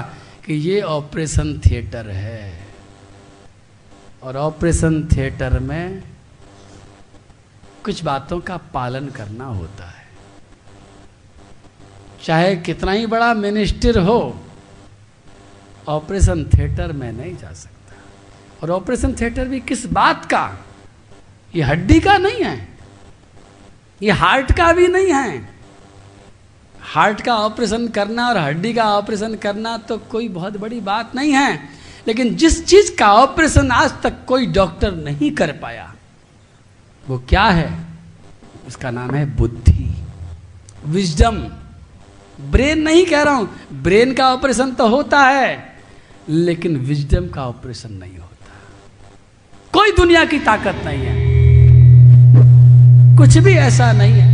कि ये ऑपरेशन थिएटर है। और ऑपरेशन थिएटर में कुछ बातों का पालन करना होता है। चाहे कितना ही बड़ा मिनिस्टर हो, ऑपरेशन थिएटर में नहीं जा सकता। और ऑपरेशन थिएटर भी किस बात का? ये हड्डी का नहीं है। ये हार्ट का भी नहीं है। हार्ट का ऑपरेशन करना और हड्डी का ऑपरेशन करना तो कोई बहुत बड़ी बात नहीं है। लेकिन जिस चीज़ का ऑपरेशन आज तक कोई डॉक्टर नहीं कर पाया, वो क्या है? उसका नाम है बुद्धि। विजडम। ब्रेन नहीं कह रहा हूँ, ब्रेन का ऑपरेशन तो होता है, लेकिन विजडम का ऑपरेशन नहीं होता। कोई दुनिया की ताकत नहीं है। कुछ भी ऐसा नहीं है।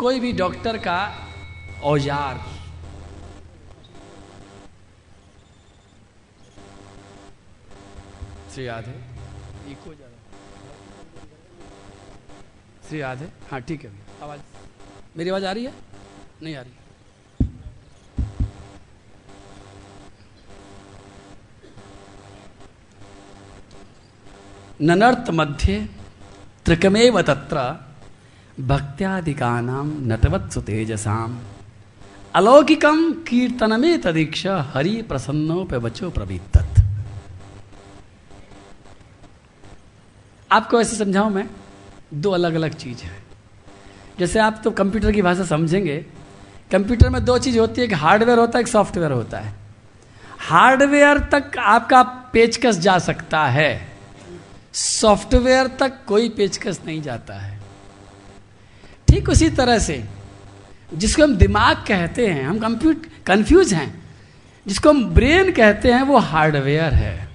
कोई भी डॉक्टर का औज़ार। श्री है ज़्यादा श्री याद है हाँ ठीक है आवाज़। मेरी आवाज़ आ रही है? नहीं आ रही। ननर्त मध्य त्रिकमेव तत्र भक्त्यादिकानां नटवत्सु तेजसाम। अलौकिकम कीर्तनमे तदीक्ष हरि प्रसन्नोपवचो प्रवीतत आपको ऐसे समझाऊं मैं? दो अलग अलग चीज़ है। जैसे आप तो कंप्यूटर की भाषा समझेंगे, कंप्यूटर में दो चीज़ होती है, एक हार्डवेयर होता है, एक सॉफ्टवेयर होता है। हार्डवेयर तक आपका पेचकस जा सकता है, सॉफ्टवेयर तक कोई पेचकस नहीं जाता है। ठीक उसी तरह से, जिसको हम दिमाग कहते हैं, हम कंप्यूट कंफ्यूज हैं, जिसको हम ब्रेन कहते हैं, वो हार्डवेयर है।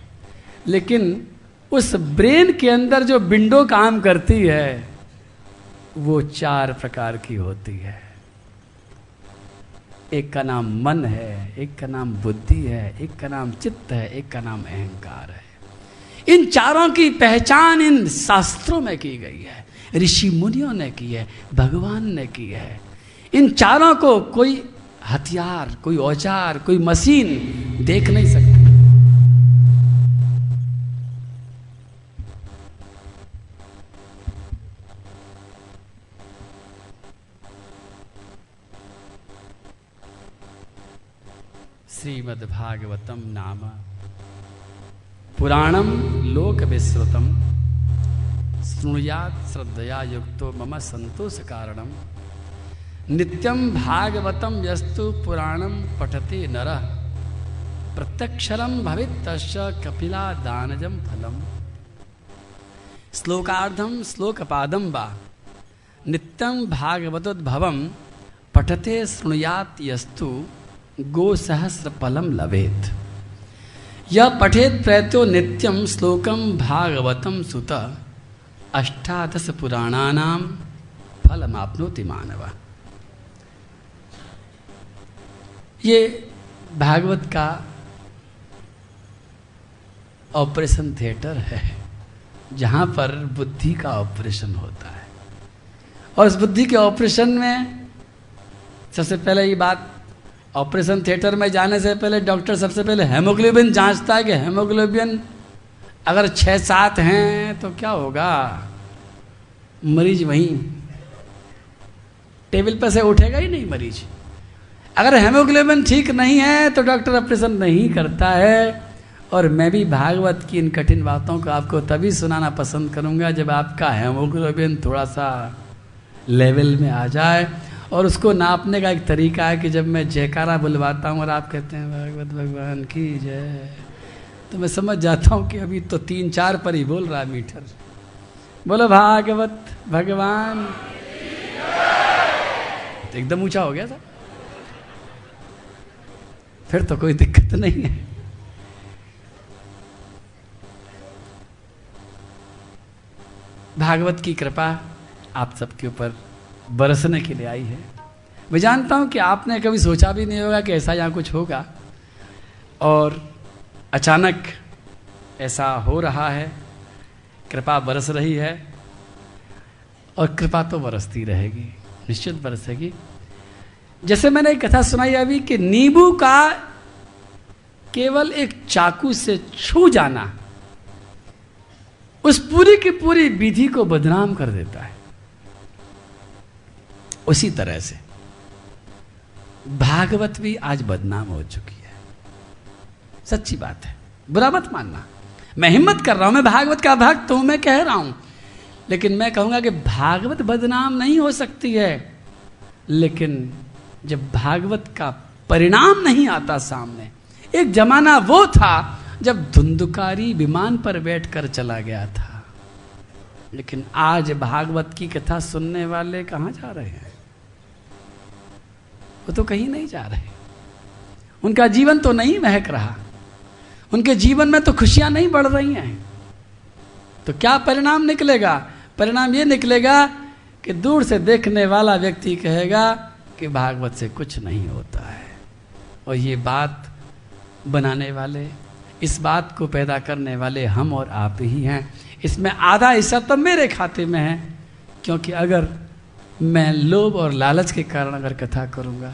लेकिन उस ब्रेन के अंदर जो विंडो काम करती है, वो चार प्रकार की होती है। एक का नाम मन है, एक का नाम बुद्धि है, एक का नाम चित्त है, एक का नाम अहंकार है। इन चारों की पहचान इन शास्त्रों में की गई है। ऋषि मुनियों ने की है, भगवान ने की है। इन चारों को कोई हथियार, कोई औज़ार, कोई मशीन देख नहीं सकता। श्रीमद्भागवतम नाम। पुराणम लोक विश्रुतम श्रृणुयात श्रद्धया युक्तो, मम संतोष कारणम नित्यम भागवतम यस्तु पुराणम पठते नर। प्रत्यक्षरम भवित कपिला दानजम फलम। श्लोकार्धम श्लोकपादम वा। नित्यम भागवतोद्भवम पठते शृणुयात यस्तु गो सहस्र फलम लवेत यह पठेत प्रयतो नित्यम श्लोकम भागवतम सुत। अष्टादश पुराणानाम आपनोति मानव। ये भागवत का ऑपरेशन थिएटर है, जहाँ पर बुद्धि का ऑपरेशन होता है। और इस बुद्धि के ऑपरेशन में सबसे पहले ये बात, ऑपरेशन थिएटर में जाने से पहले डॉक्टर सबसे पहले हेमोग्लोबिन जांचता है कि हेमोग्लोबिन अगर छः सात हैं तो क्या होगा? मरीज़ वहीं। टेबल पर से उठेगा ही नहीं मरीज़। अगर हेमोग्लोबिन ठीक नहीं है तो डॉक्टर ऑपरेशन नहीं करता है। और मैं भी भागवत की इन कठिन बातों को आपको तभी सुनाना पसंद करूँगा, जब आपका हेमोग्लोबिन थोड़ा सा लेवल में आ जाए। और उसको नापने का एक तरीका है कि जब मैं जयकारा बुलवाता हूँ और आप कहते हैं, भागवत भगवान की जय। तो मैं समझ जाता हूँ कि अभी तो तीन चार पर ही बोल रहा है मीटर बोलो भागवत, भगवान। तो एकदम ऊँचा हो गया था। फिर तो कोई दिक्कत नहीं है। भागवत की कृपा आप सबके ऊपर बरसने के लिए आई है। मैं जानता हूँ कि आपने कभी सोचा भी नहीं होगा कि ऐसा यहाँ कुछ होगा। और अचानक ऐसा हो रहा है, कृपा बरस रही है, और कृपा तो बरसती रहेगी, निश्चित बरसेगी। जैसे मैंने एक कथा सुनाई अभी कि नींबू का केवल एक चाकू से छू जाना, उस पूरी की पूरी विधि को बदनाम कर देता है। उसी तरह से भागवत भी आज बदनाम हो चुकी सच्ची बात है। बुरा मत मानना। मैं हिम्मत कर रहा हूँ, मैं भागवत का भक्त हूँ, मैं कह रहा हूँ। लेकिन मैं कहूँगा कि भागवत बदनाम नहीं हो सकती है। लेकिन जब भागवत का परिणाम नहीं आता सामने, एक जमाना वो था जब धुंधुकारी विमान पर बैठकर चला गया था। लेकिन आज भागवत की कथा सुनने वाले कहाँ जा रहे हैं? वो तो कहीं नहीं जा रहे। उनका जीवन तो नहीं महक रहा। उनके जीवन में तो खुशियाँ नहीं बढ़ रही हैं। तो क्या परिणाम निकलेगा? परिणाम ये निकलेगा कि दूर से देखने वाला व्यक्ति कहेगा कि भागवत से कुछ नहीं होता है। और ये बात बनाने वाले, इस बात को पैदा करने वाले हम और आप ही हैं। इसमें आधा हिस्सा तो मेरे खाते में है, क्योंकि अगर मैं लोभ और लालच के कारण अगर कथा करूँगा,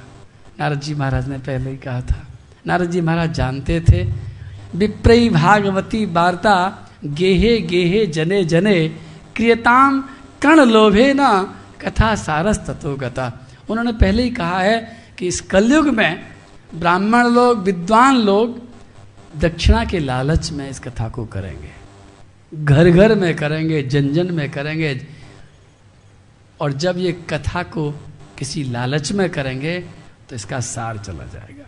नारद जी महाराज ने पहले ही कहा था। नारद जी महाराज जानते थे विप्रई भागवती वार्ता, गेहे गेहे जने जने क्रियताम कर्ण लोभे न कथा सारस तत्व गता उन्होंने पहले ही कहा है कि इस कलयुग में ब्राह्मण लोग, विद्वान लोग दक्षिणा के लालच में इस कथा को करेंगे। घर घर में करेंगे जन जन में करेंगे, और जब ये कथा को किसी लालच में करेंगे तो इसका सार चला जाएगा।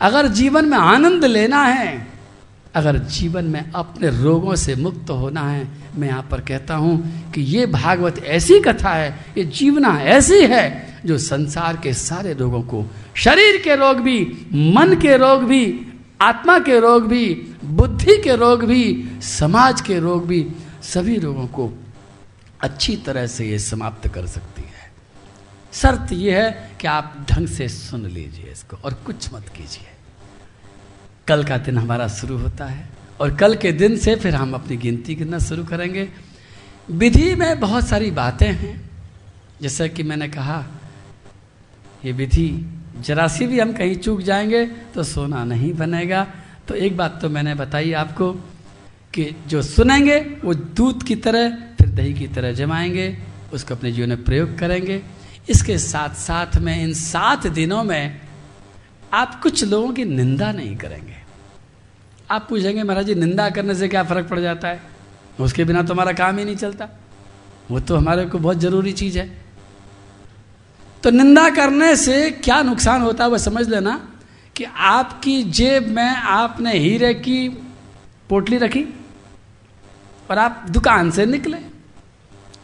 अगर जीवन में आनंद लेना है, अगर जीवन में अपने रोगों से मुक्त होना है, मैं यहाँ पर कहता हूँ कि ये भागवत ऐसी कथा है, ये जीवना ऐसी है जो संसार के सारे रोगों को, शरीर के रोग भी, मन के रोग भी, आत्मा के रोग भी, बुद्धि के रोग भी, समाज के रोग भी, सभी रोगों को अच्छी तरह से ये समाप्त कर सकती शर्त यह है कि आप ढंग से सुन लीजिए इसको और कुछ मत कीजिए। कल का दिन हमारा शुरू होता है और कल के दिन से फिर हम अपनी गिनती करना शुरू करेंगे। विधि में बहुत सारी बातें हैं। जैसा कि मैंने कहा, ये विधि जरा सी भी हम कहीं चूक जाएँगे तो सोना नहीं बनेगा। तो एक बात तो मैंने बताई आपको कि जो सुनेंगे वो दूध की तरह, फिर दही की तरह जमाएँगे, उसको अपने जीवन में प्रयोग करेंगे। इसके साथ साथ में इन सात दिनों में आप कुछ लोगों की निंदा नहीं करेंगे। आप पूछेंगे, महाराज जी, निंदा करने से क्या फ़र्क पड़ जाता है? उसके बिना तो हमारा काम ही नहीं चलता। वो तो हमारे को बहुत ज़रूरी चीज़ है। तो निंदा करने से क्या नुकसान होता है वह समझ लेना कि आपकी जेब में आपने हीरे की पोटली रखी और आप दुकान से निकले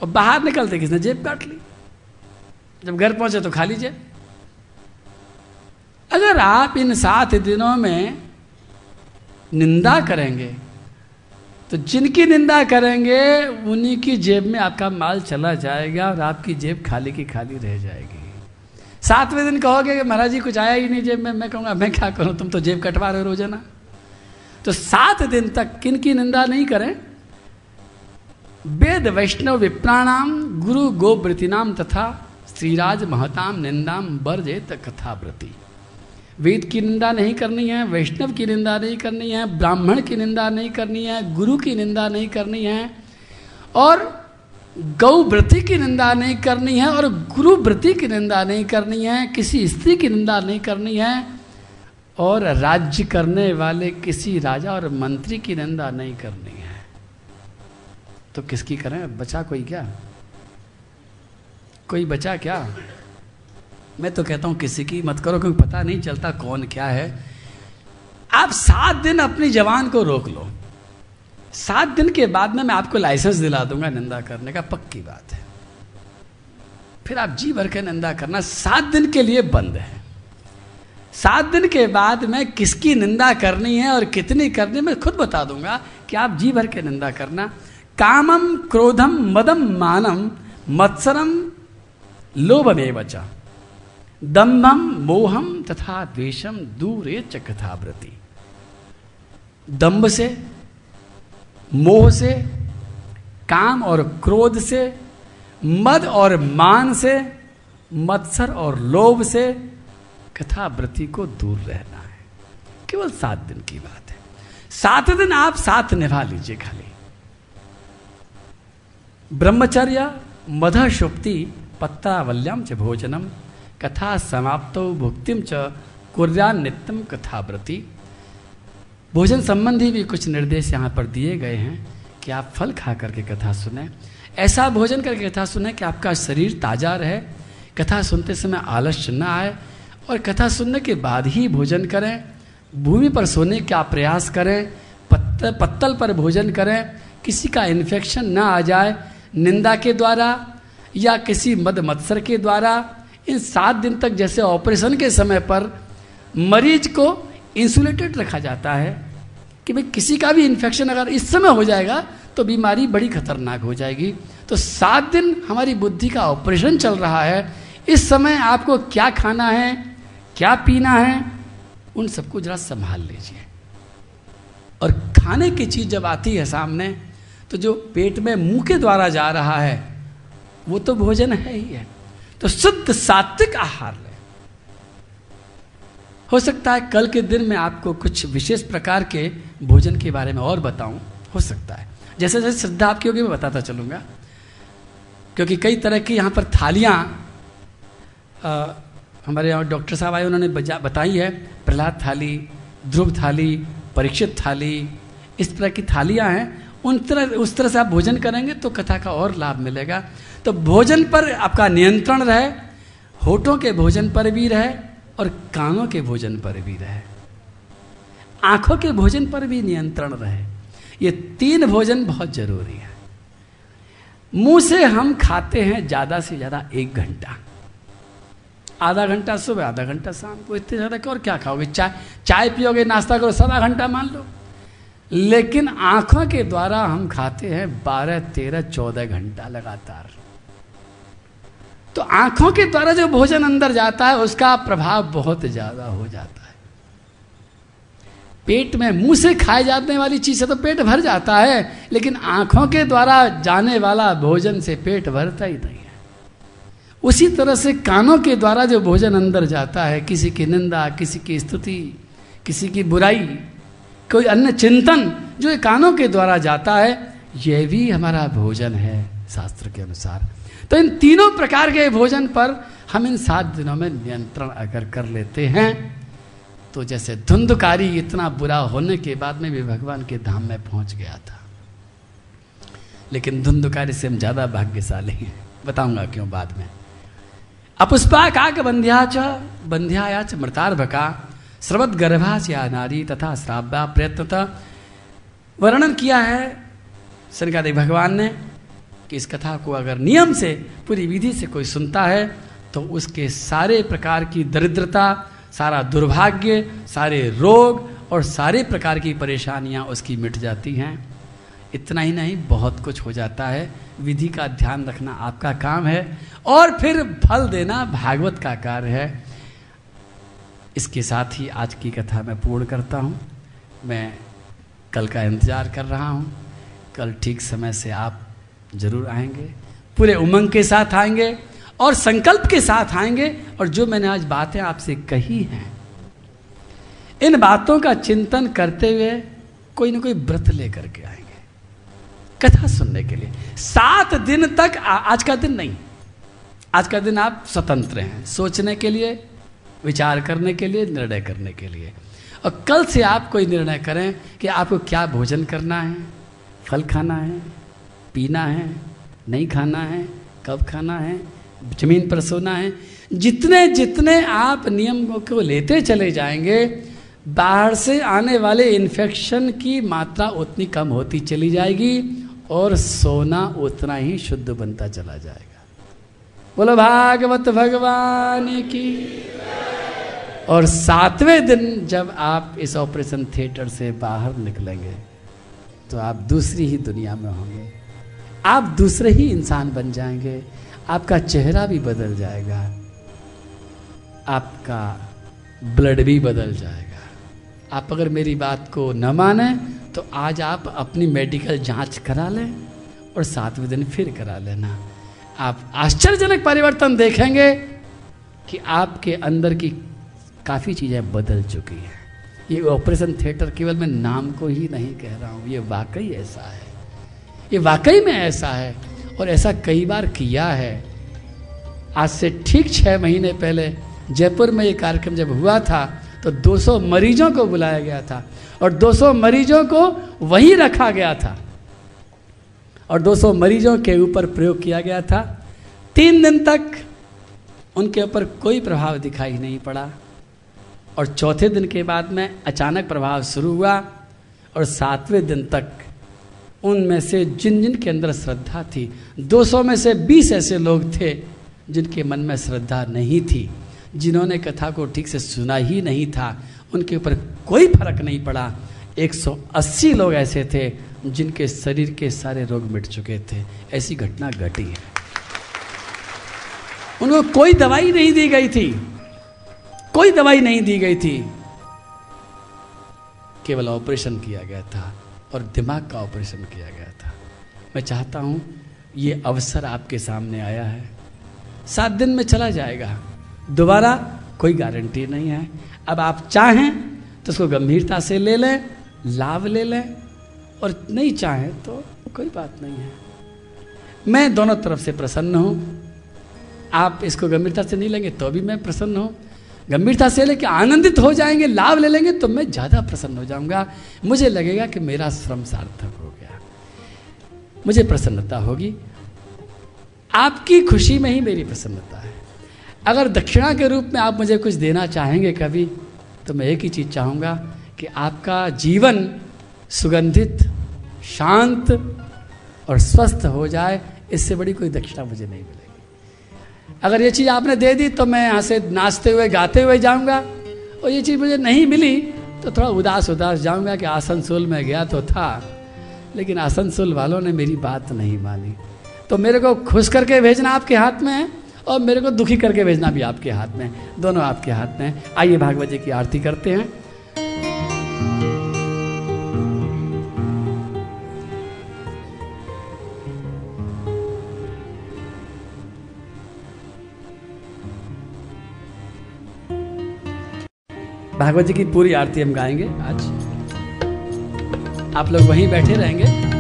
और बाहर निकलते, किसने जेब काट ली? जब घर पहुँचे तो खा लीजिए। अगर आप इन सात दिनों में निंदा करेंगे तो जिनकी निंदा करेंगे, उन्हीं की जेब में आपका माल चला जाएगा और आपकी जेब खाली की खाली रह जाएगी। सातवें दिन कहोगे कि महाराज जी, कुछ आया ही नहीं जेब में। मैं कहूँगा, मैं क्या करूँ? तुम तो जेब कटवा रहे हो रोज़ाना। तो सात दिन तक किन की निंदा नहीं करें? वेद वैष्णव विप्राणाम, गुरु गोवृतिनाम तथा श्रीराज महताम निंदाम बरजेत कथाव्रति। वेद की निंदा नहीं करनी है, वैष्णव की निंदा नहीं करनी है, ब्राह्मण की निंदा नहीं करनी है, गुरु की निंदा नहीं करनी है, और गौ व्रति की निंदा नहीं करनी है, और गुरु व्रति की निंदा नहीं करनी है, किसी स्त्री की निंदा नहीं करनी है, और राज्य करने वाले किसी राजा और मंत्री की निंदा नहीं करनी है। तो किसकी करें? बचा कोई क्या? कोई बचा क्या? मैं तो कहता हूँ, किसी की मत करो, क्योंकि पता नहीं चलता कौन क्या है। आप सात दिन अपनी जवान को रोक लो। सात दिन के बाद में मैं आपको लाइसेंस दिला दूँगा निंदा करने का, पक्की बात है। फिर आप जी भर के निंदा करना, सात दिन के लिए बंद है। सात दिन के बाद में किसकी निंदा करनी है और कितनी करनी मैं खुद बता दूँगा कि आप जी भर के निंदा करना। कामम क्रोधम मदम मानम मत्सरम लोभमे बचा दम्भम मोहम तथा द्वेषम दूरे च कथाव्रति दम्भ से, मोह से, काम और क्रोध से, मद और मान से, मत्सर और लोभ से कथावृत्ति को दूर रहना है। केवल सात दिन की बात है। सात दिन आप साथ निभा लीजिए खाली। ब्रह्मचर्य मध शुक्ति पत्रावल्यम च भोजनम कथा समाप्त भुक्तिम च कुर्यान नित्यम कथाव्रति। भोजन संबंधी भी कुछ निर्देश यहाँ पर दिए गए हैं कि आप फल खा करके कथा सुने। ऐसा भोजन करके कथा सुने कि आपका शरीर ताज़ा रहे कथा सुनते समय आलस्य न आए और कथा सुनने के बाद ही भोजन करें। भूमि पर सोने का प्रयास करें पत्त, पत्तल पर भोजन करें किसी का इन्फेक्शन ना आ जाए निंदा के द्वारा या किसी मद मत्सर के द्वारा इन सात दिन तक जैसे ऑपरेशन के समय पर मरीज़ को इंसुलेटेड रखा जाता है कि भाई किसी का भी इन्फेक्शन अगर इस समय हो जाएगा तो बीमारी बड़ी खतरनाक हो जाएगी। तो सात दिन हमारी बुद्धि का ऑपरेशन चल रहा है। इस समय आपको क्या खाना है, क्या पीना है, उन सबको जरा संभाल लीजिए। और खाने की चीज़ जब आती है सामने तो जो पेट में मुँह के द्वारा जा रहा है वो तो भोजन है ही है। तो शुद्ध सात्विक आहार ले। हो सकता है कल के दिन में आपको कुछ विशेष प्रकार के भोजन के बारे में और बताऊँ। हो सकता है। जैसे जैसे श्रद्धा आपकी होगी, मैं बताता चलूँगा। क्योंकि कई तरह की यहाँ पर थालियाँ हमारे यहाँ डॉक्टर साहब आए, उन्होंने बताई है। प्रहलाद थाली, ध्रुव थाली, परीक्षित थाली, इस तरह की थालियाँ हैं। उन तरह, उस तरह से आप भोजन करेंगे तो कथा का और लाभ मिलेगा। तो भोजन पर आपका नियंत्रण रहे, होठों के भोजन पर भी रहे और कानों के भोजन पर भी रहे। आँखों के भोजन पर भी नियंत्रण रहे। ये तीन भोजन बहुत ज़रूरी है। मुँह से हम खाते हैं ज़्यादा से ज़्यादा एक घंटा। आधा घंटा सुबह, आधा घंटा शाम को इतने ज़्यादा और क्या खाओगे? चाय चाय पियोगे, नाश्ता करो सदा घंटा मान लो। लेकिन आँखों के द्वारा हम खाते हैं बारह, तेरह, चौदह घंटा लगातार। तो आँखों के द्वारा जो भोजन अंदर जाता है, उसका प्रभाव बहुत ज़्यादा हो जाता है। पेट में मुँह से खाए जाने वाली चीज़ से तो पेट भर जाता है, लेकिन आँखों के द्वारा जाने वाला भोजन से पेट भरता ही नहीं है। उसी तरह से कानों के द्वारा जो भोजन अंदर जाता है, किसी की निंदा, किसी की स्तुति, किसी की बुराई, कोई अन्य चिंतन जो कानों के द्वारा जाता है, यह भी हमारा भोजन है शास्त्र के अनुसार। तो इन तीनों प्रकार के भोजन पर हम इन सात दिनों में नियंत्रण अगर कर लेते हैं तो जैसे धुंधकारी इतना बुरा होने के बाद में भी भगवान के धाम में पहुँच गया था। लेकिन धुंधकारी से हम ज़्यादा भाग्यशाली हैं। बताऊँगा क्यों बाद में। अपुष्पा काक बंध्या च बंध्याया च मृतार्भका श्रवत गर्भा या नारी तथा श्राव्या प्रयत्न वर्णन किया है सनकादेव भगवान ने कि इस कथा को अगर नियम से, पूरी विधि से कोई सुनता है तो उसके सारे प्रकार की दरिद्रता, सारा दुर्भाग्य, सारे रोग और सारे प्रकार की परेशानियाँ उसकी मिट जाती हैं। इतना ही नहीं, बहुत कुछ हो जाता है। विधि का ध्यान रखना आपका काम है। और फिर फल देना भागवत का कार्य है। इसके साथ ही आज की कथा मैं पूर्ण करता हूँ। मैं कल का इंतज़ार कर रहा हूँ। कल ठीक समय से आप ज़रूर आएँगे। पूरे उमंग के साथ आएँगे और संकल्प के साथ आएँगे और जो मैंने आज बातें आपसे कही हैं इन बातों का चिंतन करते हुए कोई ना कोई व्रत लेकर के आएँगे। कथा सुनने के लिए। सात दिन तक आ, आज का दिन नहीं। आज का दिन आप स्वतंत्र हैं सोचने के लिए विचार करने के लिए निर्णय करने के लिए। और कल से आप कोई निर्णय करें कि आपको क्या भोजन करना है फल खाना है पीना है, नहीं खाना है, कब खाना है, ज़मीन पर सोना है, जितने जितने आप नियम को लेते चले जाएँगे, बाहर से आने वाले इन्फेक्शन की मात्रा उतनी कम होती चली जाएगी और सोना उतना ही शुद्ध बनता चला जाएगा। बोलो, भागवत भगवान की और सातवें दिन जब आप इस ऑपरेशन थिएटर से बाहर निकलेंगे तो आप दूसरी ही दुनिया में होंगे। आप दूसरे ही इंसान बन जाएँगे। आपका चेहरा भी बदल जाएगा। आपका ब्लड भी बदल जाएगा। आप अगर मेरी बात को न माने तो आज आप अपनी मेडिकल जाँच करा लें और सातवें दिन फिर करा लेना। आप आश्चर्यजनक परिवर्तन देखेंगे कि आपके अंदर की काफ़ी चीज़ें बदल चुकी हैं। ये ऑपरेशन थिएटर केवल मैं नाम को ही नहीं कह रहा हूँ, ये वाकई ऐसा है। ये वाकई में ऐसा है और ऐसा कई बार किया है। आज से ठीक छः महीने पहले जयपुर में ये कार्यक्रम जब हुआ था तो 200 मरीजों को बुलाया गया था और 200 मरीजों को वहीं रखा गया था और 200 मरीजों के ऊपर प्रयोग किया गया था। तीन दिन तक उनके ऊपर कोई प्रभाव दिखाई नहीं पड़ा और चौथे दिन के बाद में अचानक प्रभाव शुरू हुआ और सातवें दिन तक उनमें से जिन जिन के अंदर श्रद्धा थी 200 में से 20 ऐसे लोग थे जिनके मन में श्रद्धा नहीं थी, जिन्होंने कथा को ठीक से सुना ही नहीं था। उनके ऊपर कोई फ़र्क नहीं पड़ा। 180 लोग ऐसे थे जिनके शरीर के सारे रोग मिट चुके थे। ऐसी घटना घटी है। उनको कोई दवाई नहीं दी गई थी। कोई दवाई नहीं दी गई थी। केवल ऑपरेशन किया गया था। और दिमाग का ऑपरेशन किया गया था। मैं चाहता हूँ, ये अवसर आपके सामने आया है। सात दिन में चला जाएगा। दोबारा कोई गारंटी नहीं है। अब आप चाहें तो उसको गंभीरता से ले लें, लाभ ले लें, और नहीं चाहें तो कोई बात नहीं है। मैं दोनों तरफ़ से प्रसन्न हूँ। आप इसको गंभीरता से नहीं लेंगे तो भी मैं प्रसन्न हूँ। गंभीरता से लेके आनंदित हो जाएँगे, लाभ ले लेंगे तो मैं ज़्यादा प्रसन्न हो जाऊँगा। मुझे लगेगा कि मेरा श्रम सार्थक हो गया। मुझे प्रसन्नता होगी। आपकी खुशी में ही मेरी प्रसन्नता है। अगर दक्षिणा के रूप में आप मुझे कुछ देना चाहेंगे कभी तो मैं एक ही चीज़ चाहूँगा कि आपका जीवन सुगंधित, शांत और स्वस्थ हो जाए। इससे बड़ी कोई दक्षिणा मुझे नहीं मिलेगी। अगर ये चीज़ आपने दे दी तो मैं यहाँ से नाचते हुए, गाते हुए जाऊँगा। और ये चीज़ मुझे नहीं मिली तो थोड़ा उदास उदास जाऊँगा कि आसनसोल में गया तो था। लेकिन आसनसोल वालों ने मेरी बात नहीं मानी। तो मेरे को खुश करके भेजना आपके हाथ में है, और मेरे को दुखी करके भेजना भी आपके हाथ में दोनों आपके हाथ में आइए भागवत जी की आरती करते हैं। भागवत जी की पूरी आरती हम गाएँगे आज। आप लोग वहीं बैठे रहेंगे।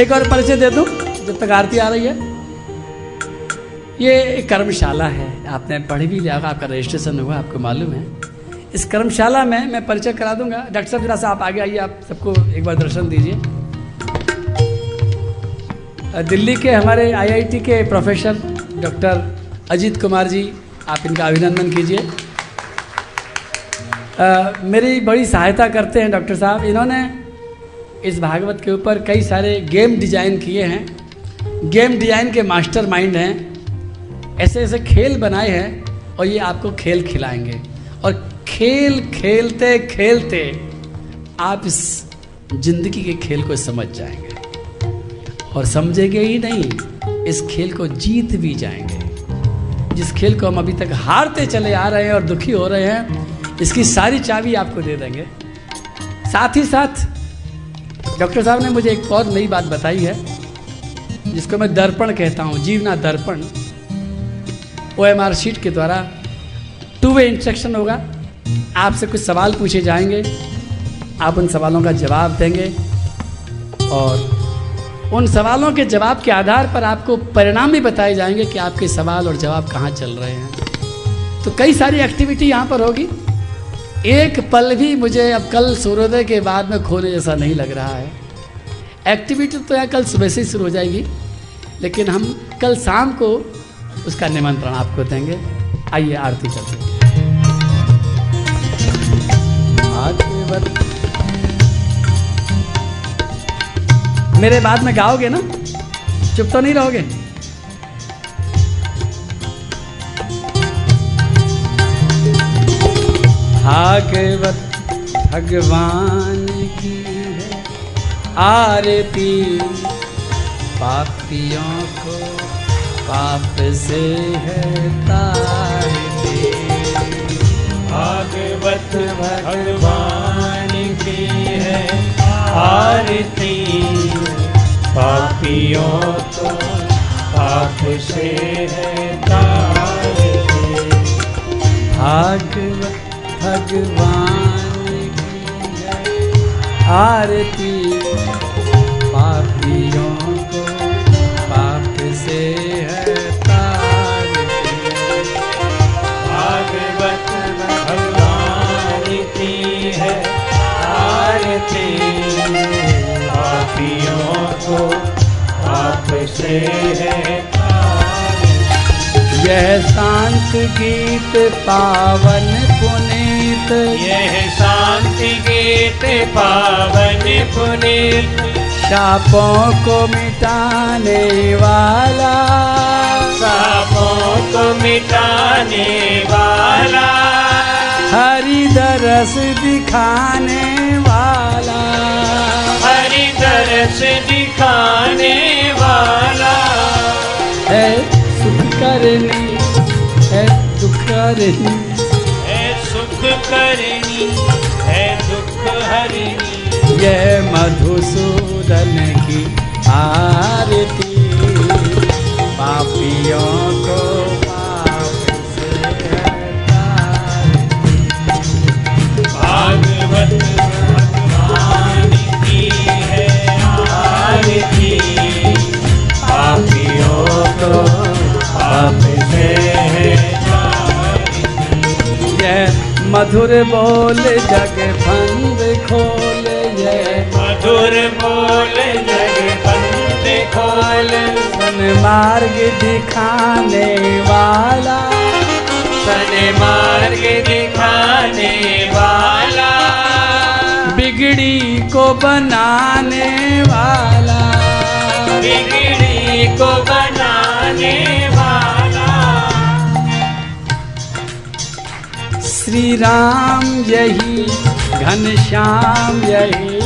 एक और परिचय दे दूँ, जब तक आरती आ रही है। ये कर्मशाला है, आपने पढ़ भी लिया आपका रजिस्ट्रेशन हुआ, आपको मालूम है। इस कर्मशाला में मैं परिचय करा दूँगा। डॉक्टर साहब, जरा सा आप आगे आइए, आप सबको एक बार दर्शन दीजिए। दिल्ली के हमारे आईआईटी के प्रोफेसर डॉक्टर अजीत कुमार जी, आप इनका अभिनंदन कीजिए। मेरी बड़ी सहायता करते हैं डॉक्टर साहब। इन्होंने इस भागवत के ऊपर कई सारे गेम डिज़ाइन किए हैं। गेम डिज़ाइन के मास्टर माइंड हैं। ऐसे ऐसे खेल बनाए हैं और ये आपको खेल खिलाएँगे। और खेल खेलते खेलते आप इस ज़िंदगी के खेल को समझ जाएँगे। और समझेंगे ही नहीं, इस खेल को जीत भी जाएँगे। जिस खेल को हम अभी तक हारते चले आ रहे हैं और दुखी हो रहे हैं, इसकी सारी चाबी आपको दे देंगे। साथ ही साथ डॉक्टर साहब ने मुझे एक और नई बात बताई है, जिसको मैं दर्पण कहता हूँ, जीवना दर्पण। ओ एम आर शीट के द्वारा टू वे इंस्ट्रक्शन होगा। आपसे कुछ सवाल पूछे जाएँगे। आप उन सवालों का जवाब देंगे और उन सवालों के जवाब के आधार पर आपको परिणाम भी बताए जाएँगे कि आपके सवाल और जवाब कहाँ चल रहे हैं। तो कई सारी एक्टिविटी यहाँ पर होगी। एक पल भी मुझे अब कल सूर्योदय के बाद में खोने जैसा नहीं लग रहा है। एक्टिविटी तो यहाँ कल सुबह से शुरू हो जाएगी, लेकिन हम कल शाम को उसका निमंत्रण आपको देंगे। आइए आरती करते हैं। मेरे बाद में गाओगे ना? चुप तो नहीं रहोगे? भागवत भगवान की है। आरती पापियों को पाप से है तारती भागवत भगवान की है आरती पापियों को पाप से है तारती भागवत भगवान आरती पापियों को, पाप से है भागवत भगवान की है आरती। पापियों को, पाप से है यह शांत गीत पावन पुनीत यह शांति गीत पावन पुनीत। शापों को मिटाने वाला। सापों को मिटाने वाला। हरि दरस दिखाने वाला। हरि दरस दिखाने वाला। है सुख करनी है दुख करनी। करनी है दुख हरनी यह मधुसूदन की आरती पापियों को पाप से भागवत भगवान की है आरती, पापियों को पाप से मधुर बोल जग फंद खोल मधुर बोल जग बंद खोल सन मार्ग दिखाने वाला। सन मार्ग दिखाने वाला। बिगड़ी को बनाने वाला। बिगड़ी को बनाने श्री राम यही घनश्याम यही।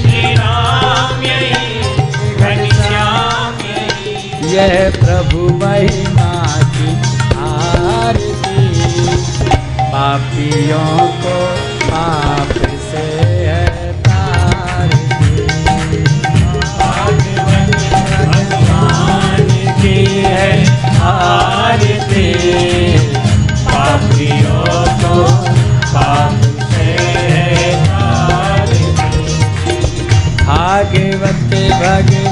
श्री राम यही घनश्याम यही। यह प्रभु महिमा की आरती। पापियों को पाप से है तारती। की है आरती पापियों भागवत भगवान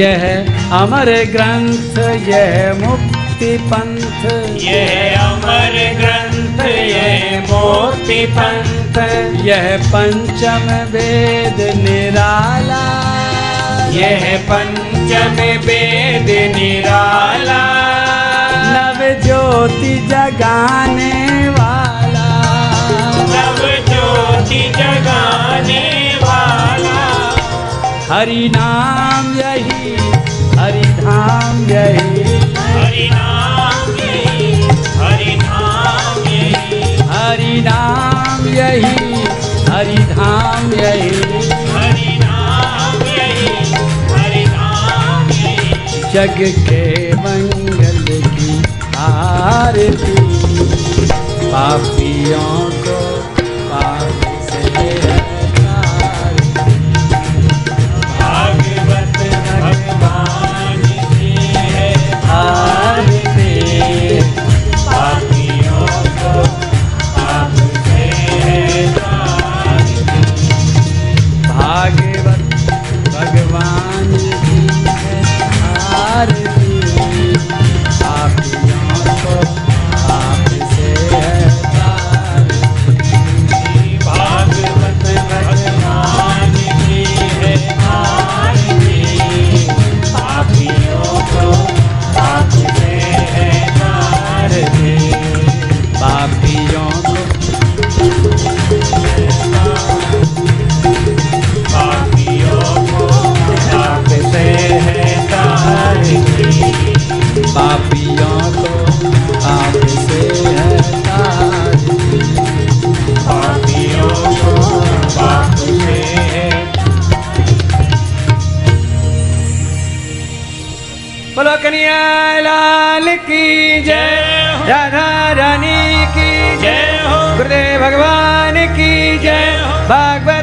यह अमर ग्रंथ यह मुक्ति पंथ। यह अमर ग्रंथ यह मोक्ति पंथ। यह पंचम वेद निराला। यह पंचम वेद निराला। नव ज्योति जगाने वाला। नव ज्योति जगाने वाला। हरि नाम धाम यही हरि नाम यही, हरि नाम यही हरि नाम यही हरि धाम यही, हरि नाम यही, हरि नाम यही। जग के मंगल की आरती, पापियों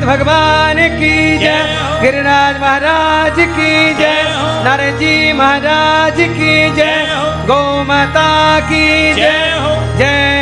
भगवान की जय गिरिराज महाराज की जय नारद जी महाराज की जय गौ माता की जय